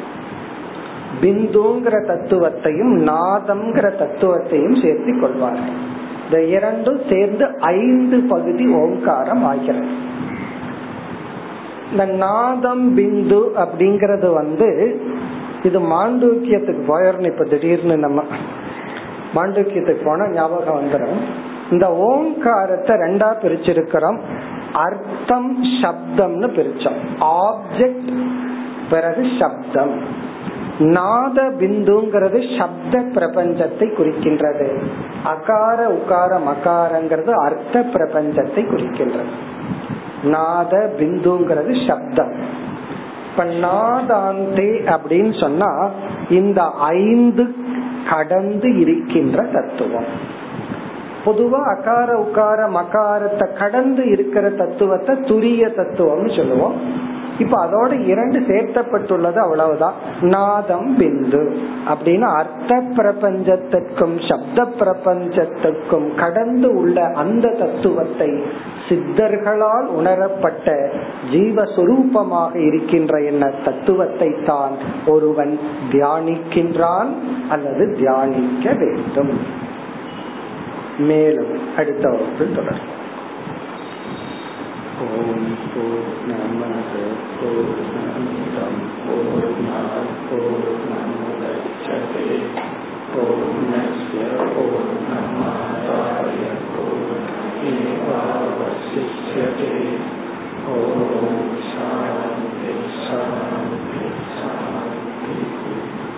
பிந்துங்கிற தத்துவத்தையும் நாதம்ங்கிற தத்துவத்தையும் சேர்த்து கொள்வார்கள். இந்த இரண்டும் சேர்ந்து ஐந்து பகுதி ஓங்காரம் ஆகிறது. இந்த நாதம் பிந்து அப்படிங்கறது வந்து இது மாண்டூக்கியத்துக்கு போயிடணும் இப்ப திடீர்னு நம்ம மாண்டூக்கியத்துக்கு போனா ஞாபகம் வந்துடும் இந்த ஓங்காரத்தை ரெண்டா பிரிச்சிருக்கிறோம். அர்த்தம் சப்தம்னு பிரிச்சோம். ஆப்ஜெக்ட் பிறகு சப்தம். நாத பிந்துங்கிறது சப்த பிரபஞ்சத்தை குறிக்கின்றது. அகார உகார மகாரங்கிறது அர்த்த பிரபஞ்சத்தை குறிக்கின்றது. நாத பிந்துங்கிறது சப்தம். இப்ப நாதாந்தே அப்படின்னு சொன்னா இந்த ஐந்து கடந்து இருக்கின்ற தத்துவம். பொதுவா அகார உக்கார மகாரத்தை கடந்து இருக்கிற தத்துவத்தை துரிய தத்துவம்னு சொல்லுவோம். இப்ப அதோட இரண்டு சேர்த்தப்பட்டுள்ளது அவ்வளவுதான். நாதம் பிந்து. அப்படின்னு அர்த்த பிரபஞ்சத்திற்கும் சப்த பிரபஞ்சத்திற்கும் கடந்து உள்ள அந்த தத்துவத்தை சித்தர்களால் உணரப்பட்ட ஜீவஸ்வரூபமாக இருக்கின்ற என்ன தத்துவத்தை தான் ஒருவன் தியானிக்கின்றான் அல்லது தியானிக்க வேண்டும். மேலும் அடுத்த வகுப்பில் தொடரும் को नहीं को ज्ञान को नमोदय चले को